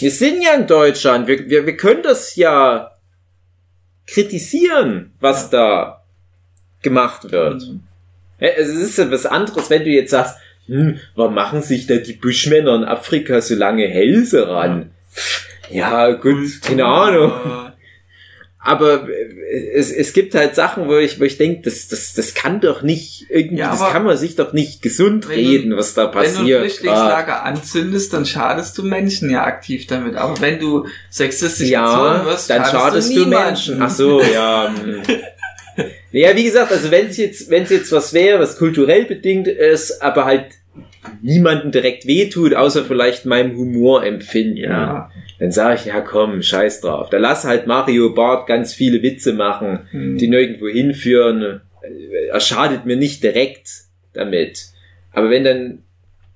Wir sind ja in Deutschland. Wir, wir, wir können das ja kritisieren, was da gemacht wird. Mhm. Ja, Es ist ja was anderes, wenn du jetzt sagst, hm, warum machen sich da die Buschmänner in Afrika so lange Hälse ran? Ja, gut, keine Ahnung. Aber äh, es, es gibt halt Sachen, wo ich, wo ich denke, das, das, das kann doch nicht irgendwie, Ja, das kann man sich doch nicht gesund du- reden, was da Wenn du ein passiert. Ah, Flüchtlingslager anzündest, dann schadest du Menschen ja aktiv damit. Aber wenn du sexistisch ja, wirst, dann schadest du niemanden. Menschen. Ach so, ja. hm. Ja, wie gesagt, also wenn es jetzt, wenn es jetzt was wäre, was kulturell bedingt ist, aber halt niemanden direkt wehtut, außer vielleicht meinem Humorempfinden. Ja. Dann sage ich, ja komm, scheiß drauf. Da lass halt Mario Bart ganz viele Witze machen, Hm. die nirgendwo hinführen. Er schadet mir nicht direkt damit. Aber wenn dann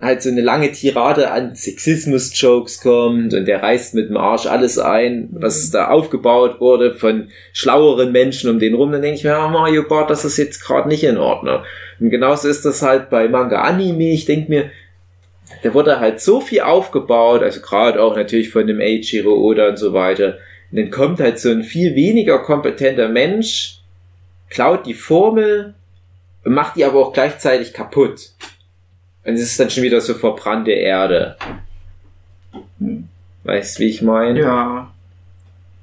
halt so eine lange Tirade an Sexismus-Jokes kommt und der reißt mit dem Arsch alles ein, was da aufgebaut wurde von schlaueren Menschen um den rum, dann denke ich mir, ja, Mario Bart, das ist jetzt gerade nicht in Ordnung. Und genauso ist das halt bei Manga Anime. Ich denke mir, da wurde halt so viel aufgebaut, also gerade auch natürlich von dem Eiichiro Oda und so weiter. Und dann kommt halt so ein viel weniger kompetenter Mensch, klaut die Formel macht die aber auch gleichzeitig kaputt. Und es ist dann schon wieder so verbrannte Erde. Weißt wie ich meine? Ja.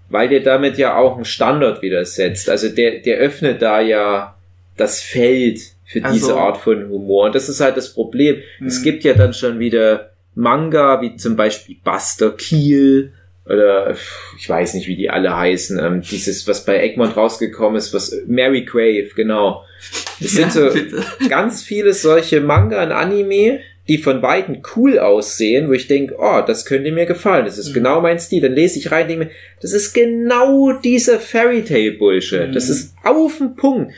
Weil der damit ja auch einen Standard wieder setzt. Also der, der öffnet da ja das Feld für Also- diese Art von Humor. Und das ist halt das Problem. Es Hm. gibt ja dann schon wieder Manga, wie zum Beispiel Buster Kiel oder ich weiß nicht, wie die alle heißen. Ähm, dieses, was bei Egmont rausgekommen ist, was Mary Crave, genau. Es sind so ganz viele solche Manga und Anime, die von Weitem cool aussehen, wo ich denke, oh, das könnte mir gefallen. Das ist Mhm. genau mein Stil. Dann lese ich rein, denke mir, das ist genau dieser Fairy Tale Bullshit. Mhm. Das ist auf den Punkt.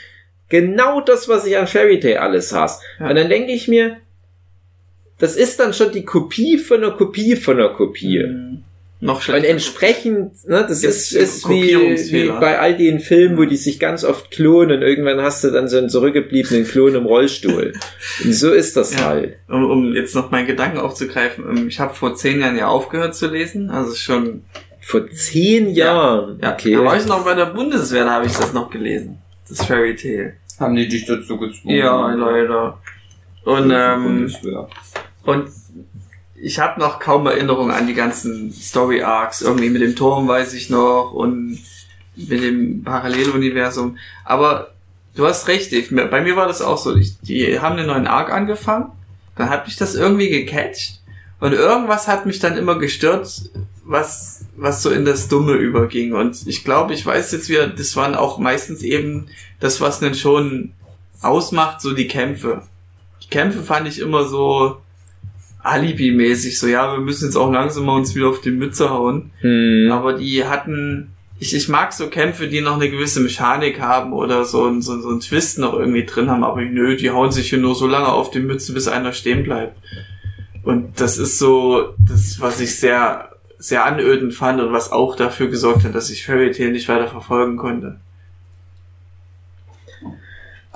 Genau das, was ich an Fairy Tale alles hasse. Ja. Und dann denke ich mir, das ist dann schon die Kopie von einer Kopie von einer Kopie. Hm. Noch Und schlechter. entsprechend, ne, das Gibt's ist, ist wie, wie bei all den Filmen, wo die sich ganz oft klonen und irgendwann hast du dann so einen zurückgebliebenen Klon im Rollstuhl. Und so ist das Ja. halt. um, um jetzt noch meinen Gedanken aufzugreifen, ähm, ich habe vor zehn Jahren ja aufgehört zu lesen, also schon, Vor zehn Jahren. ja, okay. da war ich noch bei der Bundeswehr, da habe ich das noch gelesen, das Fairy Tale. Haben die dich dazu gezwungen? Ja, leider. Und, ähm, Bundeswehr. und ich habe noch kaum Erinnerungen an die ganzen Story Arcs, irgendwie mit dem Turm weiß ich noch und mit dem Paralleluniversum, aber du hast recht, ich, bei mir war das auch so, ich, die haben einen neuen Arc angefangen, dann hat mich das irgendwie gecatcht und irgendwas hat mich dann immer gestört, was, was so in das Dumme überging. Und ich glaube, ich weiß jetzt wieder, das waren auch meistens eben das, was einen schon ausmacht, so die Kämpfe. Die Kämpfe fand ich immer so Alibi-mäßig, so ja, wir müssen jetzt auch langsam mal uns wieder auf die Mütze hauen. Hm. Aber die hatten, ich, ich mag so Kämpfe, die noch eine gewisse Mechanik haben oder so, ein- so, so einen Twist noch irgendwie drin haben, aber nö, die hauen sich hier nur so lange auf die Mütze, bis einer stehen bleibt. Und das ist so, das, was ich sehr, sehr anödend fand und was auch dafür gesorgt hat, dass ich Fairy Tail nicht weiter verfolgen konnte.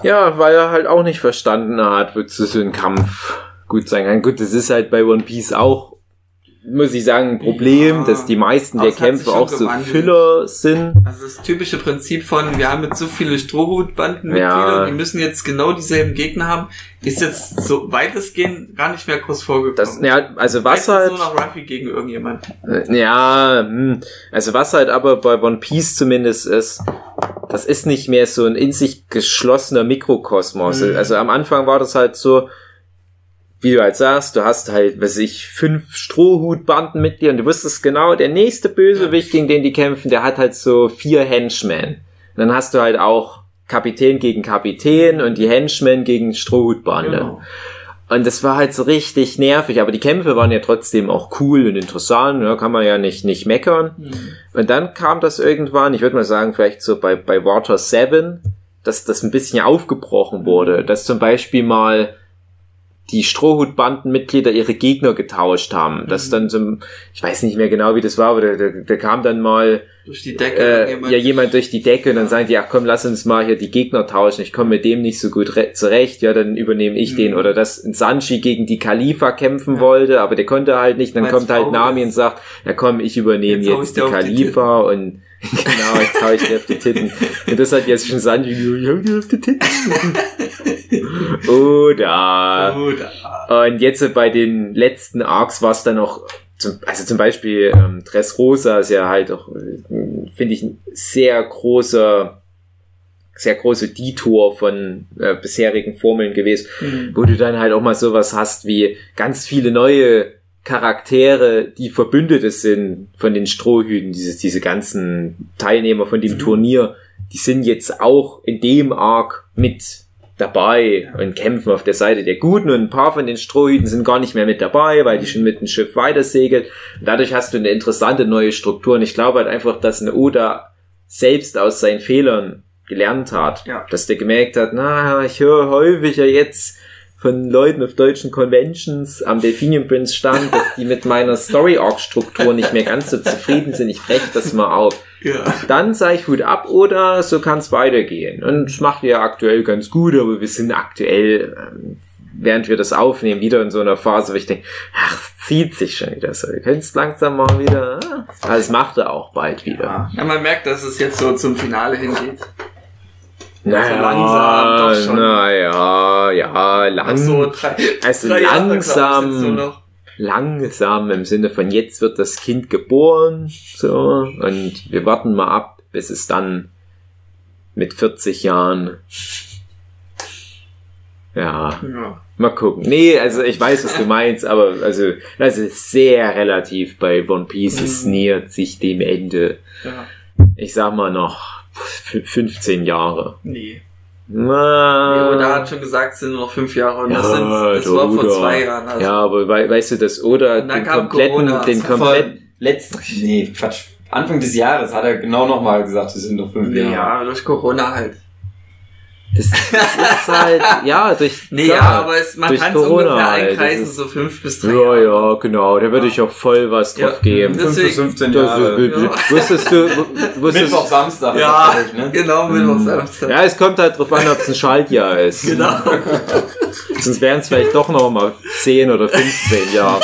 Ja, weil er halt auch nicht verstanden hat, wozu so ein Kampf gut sein kann. Gut, das ist halt bei One Piece auch, muss ich sagen, ein Problem, Ja, dass die meisten der Kämpfe auch so gewandelt. Filler sind. Also das typische Prinzip von, wir haben jetzt so viele Strohhutbandenmitglieder, Ja. die müssen jetzt genau dieselben Gegner haben, ist jetzt so weitestgehend gar nicht mehr groß vorgekommen. Das, ja, also was halt, nur noch Ruffy gegen irgendjemand. Äh, Ja, hm. also was halt aber bei One Piece zumindest ist, das ist nicht mehr so ein in sich geschlossener Mikrokosmos. Mhm. Also am Anfang war das halt so, wie du halt sagst, du hast halt, weiß ich, fünf Strohhutbanden mit dir und du wusstest genau, der nächste Bösewicht, gegen den die kämpfen, der hat halt so vier Henchmen. Und dann hast du halt auch Kapitän gegen Kapitän und die Henchmen gegen Strohhutbande. Genau. Und das war halt so richtig nervig, aber die Kämpfe waren ja trotzdem auch cool und interessant, ja, kann man ja nicht, nicht meckern. Mhm. Und dann kam das irgendwann, ich würde mal sagen, vielleicht so bei, bei Water 7, dass das ein bisschen aufgebrochen wurde, dass zum Beispiel mal die Strohhutbandenmitglieder ihre Gegner getauscht haben. Mhm. dann so, ich weiß nicht mehr genau, wie das war, aber da, da, da kam dann mal Durch die Decke. äh, irgendjemand- ja jemand durch die Decke und dann sagen die, ach komm, lass uns mal hier die Gegner tauschen, ich komme mit dem nicht so gut re- zurecht, ja, dann übernehme ich Mhm. den. Oder dass Sanji gegen die Khalifa kämpfen Ja. wollte, aber der konnte halt nicht, dann Weil's kommt halt Nami ist. und sagt, ja komm, ich übernehme Jetzt jetzt, die Khalifa und genau, jetzt hau ich dir auf die Titten. Und das hat jetzt schon Sanji gesagt, ich hau dir auf die Titten. Oder. Oder. Und jetzt bei den letzten Arcs war es dann noch, zum, also zum Beispiel ähm, Dressrosa ist ja halt auch, äh, finde ich, ein sehr großer, sehr große Detour von äh, bisherigen Formeln gewesen, Mhm. wo du dann halt auch mal sowas hast wie ganz viele neue Charaktere, die Verbündete sind von den Strohhüten, dieses, diese ganzen Teilnehmer von dem Mhm. Turnier, die sind jetzt auch in dem Arc mit dabei und kämpfen auf der Seite der Guten und ein paar von den Strohhüten sind gar nicht mehr mit dabei, weil die schon mit dem Schiff weiter segeln. Und dadurch hast du eine interessante neue Struktur und ich glaube halt einfach, dass eine Oda selbst aus seinen Fehlern gelernt hat. Ja. Dass der gemerkt hat, na, ich höre häufiger jetzt von Leuten auf deutschen Conventions am Delphinium Prince stand, dass die mit meiner Story Arc Struktur nicht mehr ganz so zufrieden sind. Ich breche das mal auf. Ja. Dann sage ich Hut ab oder so kann es weitergehen. Und es macht ja aktuell ganz gut, aber wir sind aktuell, ähm, während wir das aufnehmen, wieder in so einer Phase, wo ich denke, ach, es zieht sich schon wieder so. Wir können es langsam mal wieder. ah. Aber es macht er auch bald wieder. Ja, man merkt, dass es jetzt so zum Finale hingeht. Naja, So langsam, doch schon. naja, ja, lang, so, drei, also drei langsam, langsam im Sinne von jetzt wird das Kind geboren, so, und wir warten mal ab, bis es dann mit 40 Jahren, ja, Ja. mal gucken. Nee, also ich weiß, was du meinst, aber also, das ist sehr relativ bei One Piece, es Mhm. nähert sich dem Ende. ja. Ich sag mal noch 15 Jahre. Nee. Na, Oda hat schon gesagt, es sind nur noch fünf Jahre und das, Ja, sind, das war vor Oda. zwei Jahren. Also. Ja, aber wei weißt du, dass Oda den kompletten, Corona. den Das kompletten, Letzt, nee, Quatsch. Anfang des Jahres hat er genau nochmal gesagt, es sind noch fünf Nee, Jahre. ja, durch Corona halt. Das, das ist halt, ja, durch, Nee, klar, ja, aber es, man kann es Corona ungefähr halt, einkreisen, so fünf bis drei ja, ja, genau, da würde ich auch voll was drauf Ja. geben. Das- Fünf bis Deswegen- 15 Das, Jahre. Ja. Wusstest du, wusstest, Mittwoch, Samstag. Ja, ich, ne? genau, Mittwoch, Samstag. ja, es kommt halt drauf an, ob es ein Schaltjahr ist. Genau. Sonst wären es vielleicht doch noch mal 10 oder 15 Jahre.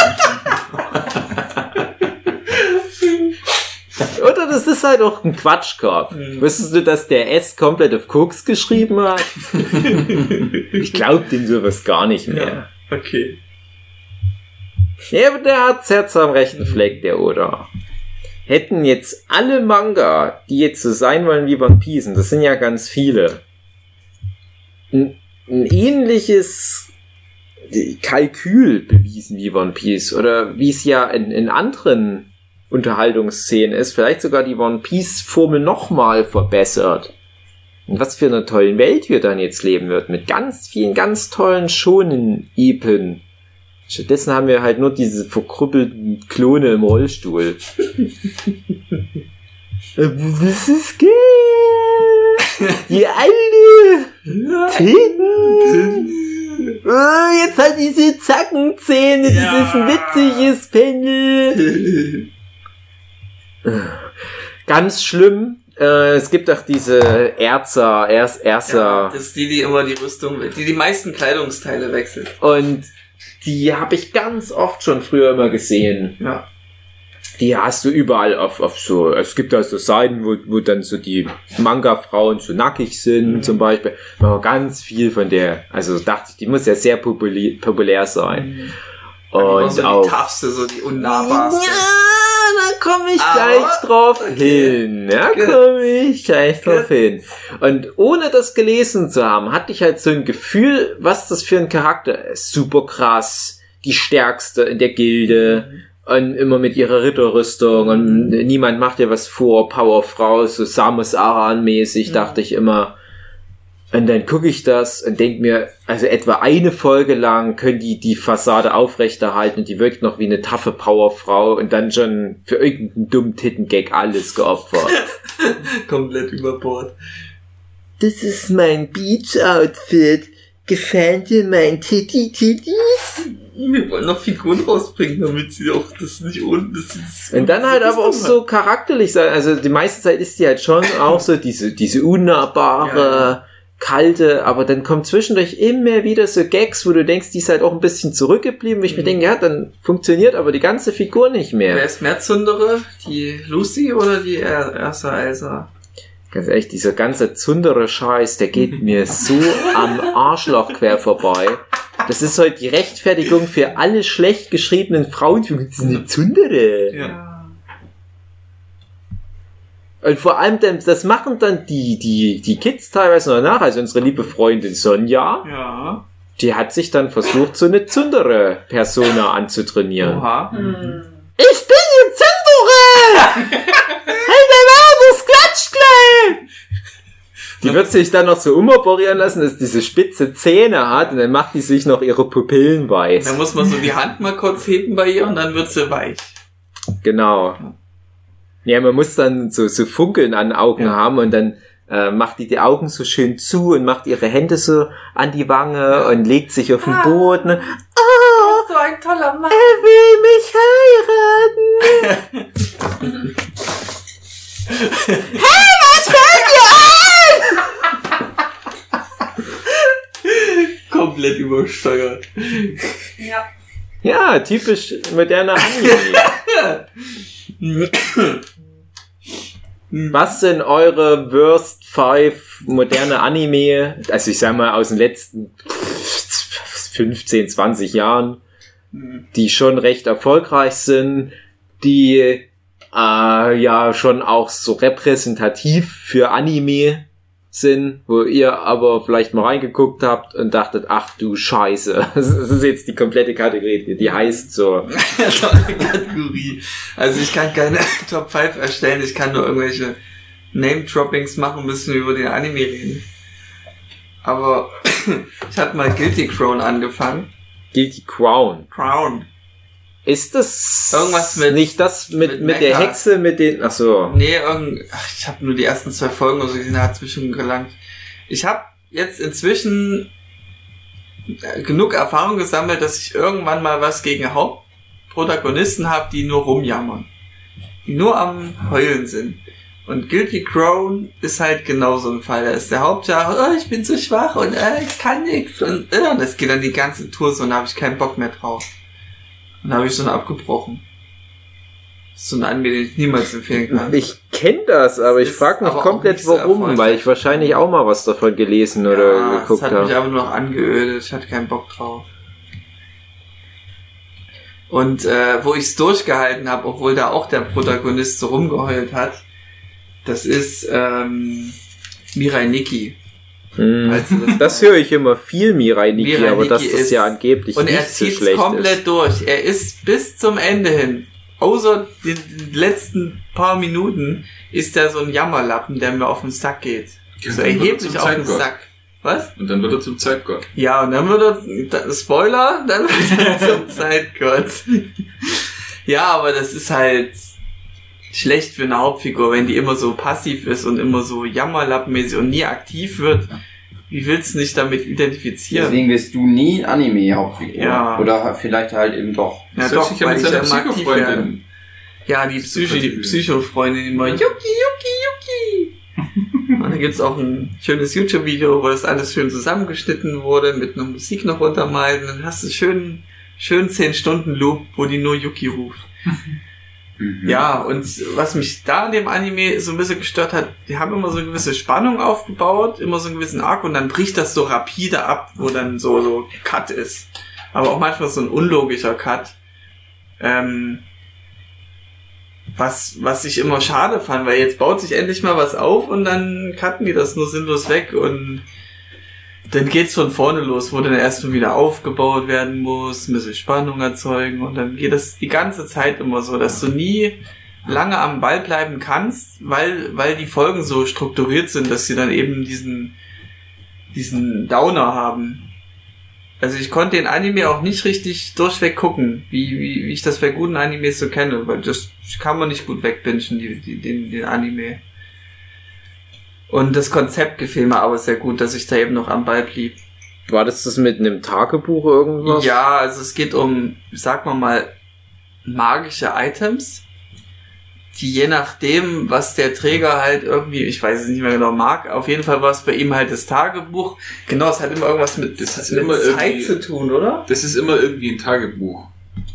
Das ist halt auch ein Quatschkorb. Mhm. Wusstest du, dass der S komplett auf Koks geschrieben hat? ich glaub dem sowas gar nicht mehr. Ja, okay. Ja, aber der hat Herz am rechten Fleck, der Oda. Hätten jetzt alle Manga, die jetzt so sein wollen wie One Piece, und das sind ja ganz viele, ein, ein ähnliches Kalkül bewiesen wie One Piece, oder wie es ja in, in anderen Unterhaltungsszenen ist, vielleicht sogar die One Piece Formel nochmal verbessert. Und was für eine tollen Welt wir dann jetzt leben wird, mit ganz vielen ganz tollen schonen Epen. Stattdessen haben wir halt nur diese verkrüppelten Klone im Rollstuhl. Was ist geil? Die alte Titten. Oh, jetzt hat diese Zackenzähne, Ja. dieses witziges Pendel. Ganz schlimm. Äh, es gibt auch diese Erzer, Ers, Erzer. Ja, das ist die, die immer die Rüstung, die die meisten Kleidungsteile wechselt. Und die habe ich ganz oft schon früher immer gesehen. Ja. Die hast du überall auf, auf so, es gibt da so Seiten, wo, wo dann so die Manga-Frauen so nackig sind, Mhm. zum Beispiel. Aber ganz viel von der, also dachte ich, die muss ja sehr populär, populär sein. Und Und so die auch. toughste, so die unnahbarste. Ja, da komme ich Aber- gleich drauf okay. hin. Da komme ich gleich drauf hin. Und ohne das gelesen zu haben, hatte ich halt so ein Gefühl, was das für ein Charakter ist. Super krass, die stärkste in der Gilde. Und immer mit ihrer Ritterrüstung und niemand macht ihr was vor, Powerfrau, so Samus Aran-mäßig, Mhm. dachte ich immer. Und dann gucke ich das und denk mir, also etwa eine Folge lang können die die Fassade aufrechterhalten und die wirkt noch wie eine taffe Powerfrau und dann schon für irgendeinen dummen Tittengag alles geopfert. Komplett über Bord. das ist mein Beach-Outfit. Gefällt dir mein Titty-Titties? Wir wollen noch Figuren rausbringen, damit sie auch das nicht unten ist. Und dann halt aber auch so charakterlich sein. Also die meiste Zeit ist die halt schon auch so diese, diese unnahbare, Ja. Kalte, aber dann kommt zwischendurch immer wieder so Gags, wo du denkst, die ist halt auch ein bisschen zurückgeblieben, wo ich mir denke, ja, dann funktioniert aber die ganze Figur nicht mehr. Wer ist mehr Zündere? Die Lucy oder die Er- Ersa Elsa? Ganz ehrlich, dieser ganze zundere Scheiß, der geht mir so am Arschloch quer vorbei. Das ist halt die Rechtfertigung für alle schlecht geschriebenen ist eine Zundere. Ja. Und vor allem, dann- das machen dann die, die, die Kids teilweise noch nach. Also unsere liebe Freundin Sonja, Ja. die hat sich dann versucht, so eine zundere Persona anzutrainieren. Oha. Ich bin die Zundere! hey, der war das klatscht gleich! Die wird sich dann noch so umoperieren lassen, dass diese spitze Zähne hat und dann macht die sich noch ihre Pupillen weiß. Da muss man so die Hand mal kurz heben bei ihr und dann wird sie weich. Genau. Ja, man muss dann so, so Funkeln an den Augen Ja. haben und dann äh, macht die die Augen so schön zu und macht ihre Hände so an die Wange Ja. und legt sich auf den Ah. Boden. Oh, So ein toller Mann. er will mich heiraten. hey, was fällt dir ein? Komplett übersteuert. Ja. Ja, typisch moderner Anime. Was sind eure Worst Five moderne Anime, also ich sag mal aus den letzten 15, 20 Jahren, die schon recht erfolgreich sind, die äh, ja schon auch so repräsentativ für Anime sind, wo ihr aber vielleicht mal reingeguckt habt und dachtet, ach du Scheiße, das ist jetzt die komplette Kategorie, die heißt so. Kategorie. Also ich kann keine Top 5 erstellen, ich kann nur irgendwelche Name-Droppings machen, müssen wir über den Anime reden. Aber ich hatte mal Guilty Crown angefangen. Guilty Crown. Crown. Ist das Irgendwas mit- nicht das mit, mit mit, der. Hexe mit den ach so. Nee, irgend, ach, ich habe nur die ersten zwei Folgen oder so gesehen, hat zwischen gelangt. Ich habe jetzt inzwischen äh, genug Erfahrung gesammelt, dass ich irgendwann mal was gegen Hauptprotagonisten habe, die nur rumjammern. Die nur am Heulen sind. Und Guilty Crown ist halt genau so ein Fall. Da ist der Hauptjahr, oh, ich bin zu schwach und äh, ich kann nichts. Und äh, das geht dann die ganze Tour so und da habe ich keinen Bock mehr drauf. Und da habe ich so einen abgebrochen. Das so ein Anime, den ich niemals empfehlen kann. Ich kenne das, aber ich Ist frage mich komplett warum, weil ich wahrscheinlich auch mal was davon gelesen oder ja, geguckt das hat mich habe. aber nur noch angeödet. Ich hatte keinen Bock drauf. Und äh, wo ich es durchgehalten habe, obwohl da auch der Protagonist so rumgeheult hat, das ist ähm, Mirai Nikki. Falls du das Das höre ich immer viel Mirai Niki, Mirai aber dass das ist- ja angeblich Und er nicht so zieht schlecht komplett ist. durch. Er ist bis zum Ende hin, außer den, letzten paar Minuten, ist er so ein Jammerlappen, der mir auf den Sack geht. Ja, so er erheblich auf den. Sack. Was? Und dann wird er zum Zeitgott. Ja, und dann wird er, Spoiler, dann wird er zum Zeitgott. ja, aber das ist halt schlecht für eine Hauptfigur, wenn die immer so passiv ist und immer so jammerlappenmäßig und nie aktiv wird. Wie willst du dich damit identifizieren? Deswegen wirst du nie Hauptfigur. Ja. Oder vielleicht halt eben doch. Ja, doch, sich ja weil mit ich seiner. Psychofreundin. Ja, die Psycho, Psycho-Freundin immer, Yuki, Yuki, Yuki. Und da gibt's auch ein schönes YouTube-Video, wo das alles schön zusammengeschnitten wurde, mit einer Musik noch untermalt. Und dann hast du schön, schön 10 Stunden Loop, wo die nur Yuki ruft. Mhm. Ja, und was mich da in dem Anime so ein bisschen gestört hat, die haben immer so eine gewisse Spannung aufgebaut, immer so einen gewissen Arc und dann bricht das so rapide ab, wo dann so, so Cut ist. Aber auch manchmal so ein unlogischer Cut. Ähm, was, was ich immer schade fand, weil jetzt baut sich endlich mal was auf und dann cutten die das nur sinnlos weg und dann geht's von vorne los, wo dann erstmal wieder aufgebaut werden muss, ein bisschen Spannung erzeugen und dann geht das die ganze Zeit immer so, dass du nie lange am Ball bleiben kannst, weil, weil die Folgen so strukturiert sind, dass sie dann eben diesen, diesen Downer haben. Also ich konnte den Anime auch nicht richtig durchweg gucken, wie, wie, wie ich das bei guten Animes so kenne, weil das kann man nicht gut wegbingen, die, die, den, den Anime. Und das Konzept gefiel mir aber sehr gut, dass ich da eben noch am Ball blieb. War das das mit einem Tagebuch irgendwas? Ja, also es geht um, sag mal mal, magische Items, die je nachdem, was der Träger halt irgendwie, ich weiß es nicht mehr genau, mag, auf jeden Fall war es bei ihm halt das Tagebuch. Genau, es hat immer irgendwas mit, Das ist mit immer Zeit zu tun, oder? Das ist immer irgendwie ein Tagebuch.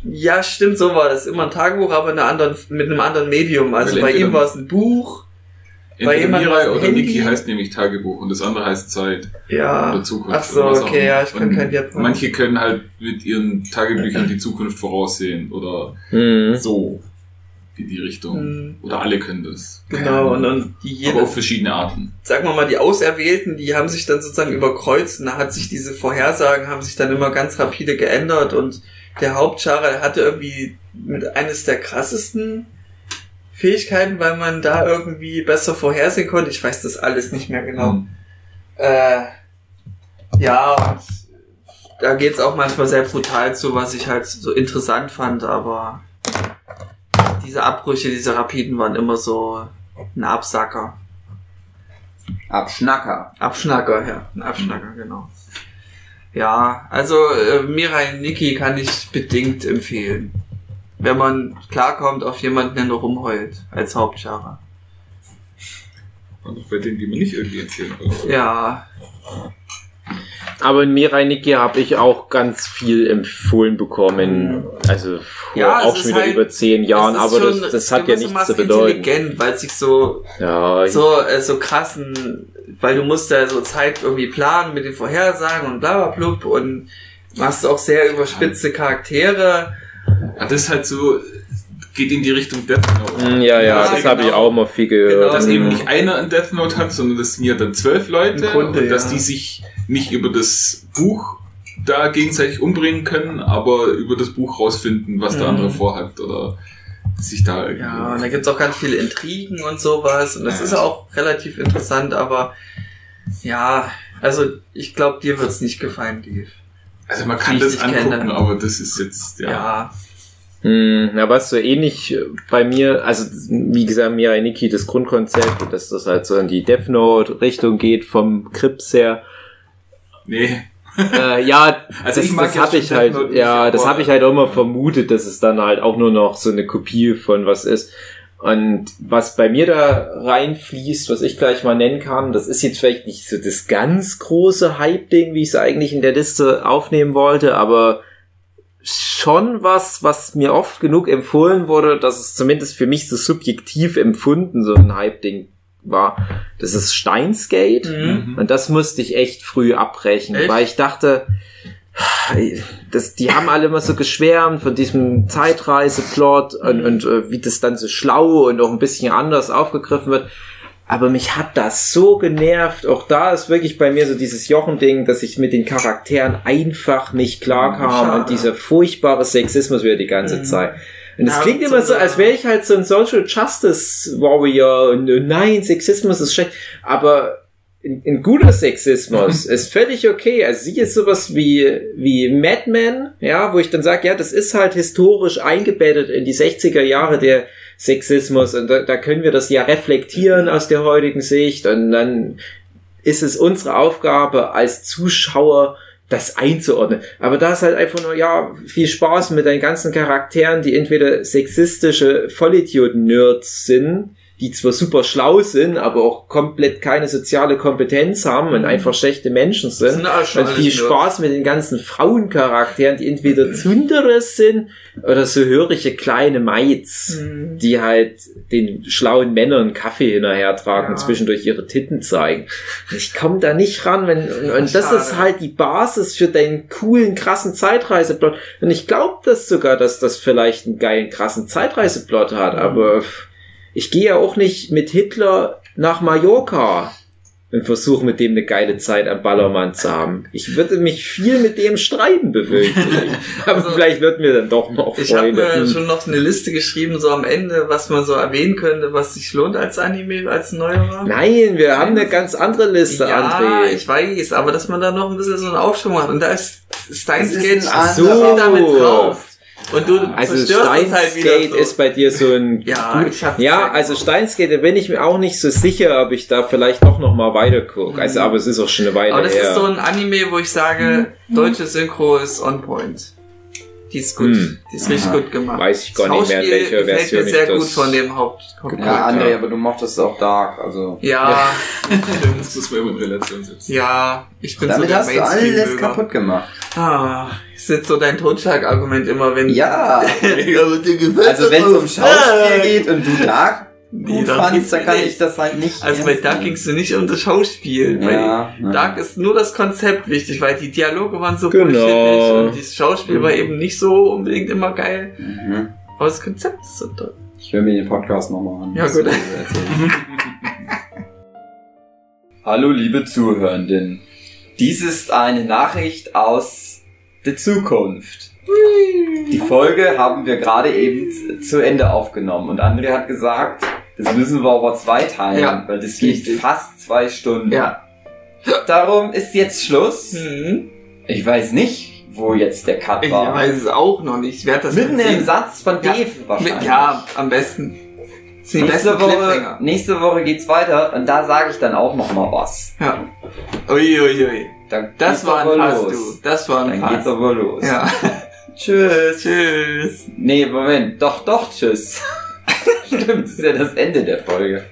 Ja, stimmt, so war das. Immer ein Tagebuch, aber in einer anderen, mit einem anderen Medium. Also Weil bei ihm war es ein Buch. Bei Entweder jemandem Mirai oder Handy. Niki heißt nämlich Tagebuch und das andere heißt Zeit Ja. oder Zukunft. Ach so, okay, ja, ich kann kein Japan. Manche können halt mit ihren Tagebüchern die Zukunft voraussehen oder Mhm. so in die Richtung. Hm, Oder alle können das. Genau, und, und die Aber jene, auf verschiedene Arten. sagen wir mal, die Auserwählten, die haben sich dann sozusagen überkreuzt und da hat sich diese Vorhersagen haben sich dann immer ganz rapide geändert und der Hauptschara der hatte irgendwie mit eines der krassesten Fähigkeiten, weil man da irgendwie besser vorhersehen konnte. Ich weiß das alles nicht mehr genau. Hm. Äh, ja, und da geht's auch manchmal sehr brutal zu, was ich halt so interessant fand, aber diese Abbrüche, diese Rapiden waren immer so ein Absacker. Abschnacker. Abschnacker, ja. Ein Abschnacker, genau. Ja, also äh, Mirai Niki kann ich bedingt empfehlen. Wenn man klarkommt auf jemanden, der nur rumheult, als Hauptschara. Und auch bei denen, die man nicht irgendwie erzählen kann. Ja, Aber in Mirai habe ich auch ganz viel empfohlen bekommen. Also vor Ja, auch schon wieder halt- über zehn Jahren, aber schon das, das hat ja nichts zu bedeuten. intelligent, weil es sich so Ja, so, äh, so krassen, weil du musst da so Zeit irgendwie planen mit den Vorhersagen und bla bla blub und machst auch sehr überspitzte Charaktere. Ja, das ist halt so, geht in die Richtung Death Note. Mm, ja, ja, Ja, das habe ich genau. auch mal viel Genau, gehört. Dass Mhm. eben nicht einer ein Death Note hat, sondern das sind ja dann zwölf Leute Grunde, und dass ja. die sich nicht über das Buch da gegenseitig umbringen können, aber über das Buch rausfinden, was der Mhm. andere vorhat oder sich da irgendwie. Ja, und da gibt's auch ganz viele Intrigen und sowas und das Ja. ist auch relativ interessant, aber ja, also ich glaube, dir wird's nicht gefallen, Dave. Also man kann das angucken, kenne. aber das ist jetzt, ja. Ja, na, was so ähnlich äh, bei mir, also wie gesagt, Mirai Nikki, das Grundkonzept, dass das halt so in die Death Note Richtung geht vom Krips her. Nee. äh, ja, Also das, das habe ich halt, ja, das habe ich halt auch immer vermutet, dass es dann halt auch nur noch so eine Kopie von was ist. Und was bei mir da reinfließt, was ich gleich mal nennen kann, das ist jetzt vielleicht nicht so das ganz große Hype-Ding, wie ich es eigentlich in der Liste aufnehmen wollte, aber schon was, was mir oft genug empfohlen wurde, dass es zumindest für mich so subjektiv empfunden so ein Hype-Ding war. Das ist Steinsgate. Mhm. Und das musste ich echt früh abbrechen, Echt? weil ich dachte, das, die haben alle immer so geschwärmt von diesem Zeitreiseplot und, und äh, wie das dann so schlau und auch ein bisschen anders aufgegriffen wird. Aber mich hat das so genervt. Auch da ist wirklich bei mir so dieses Jochen-Ding, dass ich mit den Charakteren einfach nicht klarkam und dieser furchtbare Sexismus wieder die ganze Mhm. Zeit. Und es Ja, klingt immer so, als wäre ich halt so ein Social Justice Warrior und nein, Sexismus ist schlecht. Aber ein, ein guter Sexismus ist völlig okay. Also sie ist sowas wie, wie Mad Men, ja, wo ich dann sage, ja, das ist halt historisch eingebettet in die 60er Jahre der Sexismus und da, da können wir das ja reflektieren aus der heutigen Sicht und dann ist es unsere Aufgabe als Zuschauer, das einzuordnen. Aber da ist halt einfach nur, ja, viel Spaß mit deinen ganzen Charakteren, die entweder sexistische Vollidioten-Nerds sind, die zwar super schlau sind, aber auch komplett keine soziale Kompetenz haben und einfach schlechte Menschen sind. Und viel. Spaß mit den ganzen Frauencharakteren, die entweder Zunderes sind oder so hörige kleine Maids, Mhm. die halt den schlauen Männern Kaffee hinterher tragen Ja. und zwischendurch ihre Titten zeigen. Ich komme da nicht ran, wenn, und, und das ist halt die Basis für deinen coolen, krassen Zeitreiseplot. Und ich glaube das sogar, dass das vielleicht einen geilen, krassen Zeitreiseplot hat, Mhm. aber ich gehe ja auch nicht mit Hitler nach Mallorca und versuche mit dem eine geile Zeit am Ballermann zu haben. Ich würde mich viel mit dem streiten, ich. Aber Also, vielleicht wird mir dann doch noch Ich habe Freunde. mir Hm. schon noch eine Liste geschrieben, so am Ende, was man so erwähnen könnte, was sich lohnt als Anime, als neuerer. Nein, wir haben eine ganz andere Liste, ja, André. ich weiß, aber dass man da noch ein bisschen so einen Aufschwung macht. Und da ist Steins Gate so. damit drauf. Und du Also es halt so. ist bei dir so ein Ja, ja, also Steinsgate, da bin ich mir auch nicht so sicher, ob ich da vielleicht doch noch mal weiter gucke. Also, aber es ist auch schon eine Weile Mhm. Aber das her. ist so ein Anime, wo ich sage, deutsche Synchro ist on point. Die ist gut. Hm. Die ist richtig Aha. gut gemacht. Weiß ich gar Das nicht mehr, welcher gefällt Version mir sehr gut das von dem Haupt. Haupt Ja, André, aber du mochtest auch Dark, also. ja, Das muss man immer in Relation setzen. ja, ich bin Damit so der hast du alles kaputt gemacht. Ah, ist jetzt so dein Totschlagargument immer, wenn... Ja. Also wenn es um Schauspiel geht und du Dark Nee, gut fandst, dann kann nicht. ich das halt nicht. Also bei Dark ging es nicht um das Schauspiel. Bei Ja, ja. Dark ist nur das Konzept wichtig, weil die Dialoge waren so Genau. und das Schauspiel war eben nicht so unbedingt immer geil. Mhm. Aber das Konzept ist so toll. Ich höre mir den Podcast nochmal an. Ja, gut. Hallo liebe Zuhörenden. Dies ist eine Nachricht aus der Zukunft. Die Folge haben wir gerade eben zu Ende aufgenommen und André hat gesagt, das müssen wir aber zweiteilen, Ja, weil das geht richtig. fast zwei Stunden. Ja. Darum ist jetzt Schluss. Hm. Ich weiß nicht, wo jetzt der Cut Ich war. weiß es auch noch nicht. Ich werde das Mitten im. Satz von Ja. Dave wahrscheinlich. Ja, am besten. Nächste Woche, nächste Woche geht's weiter und da sage ich dann auch noch mal was. Ja. Uiuiui. Ui. Dann Das geht's war ein los. du. Das war ein Dann geht's Fass. aber los. Ja. Tschüss. Tschüss. Nee, Moment. Doch, doch, tschüss. Stimmt, das ist ja das Ende der Folge.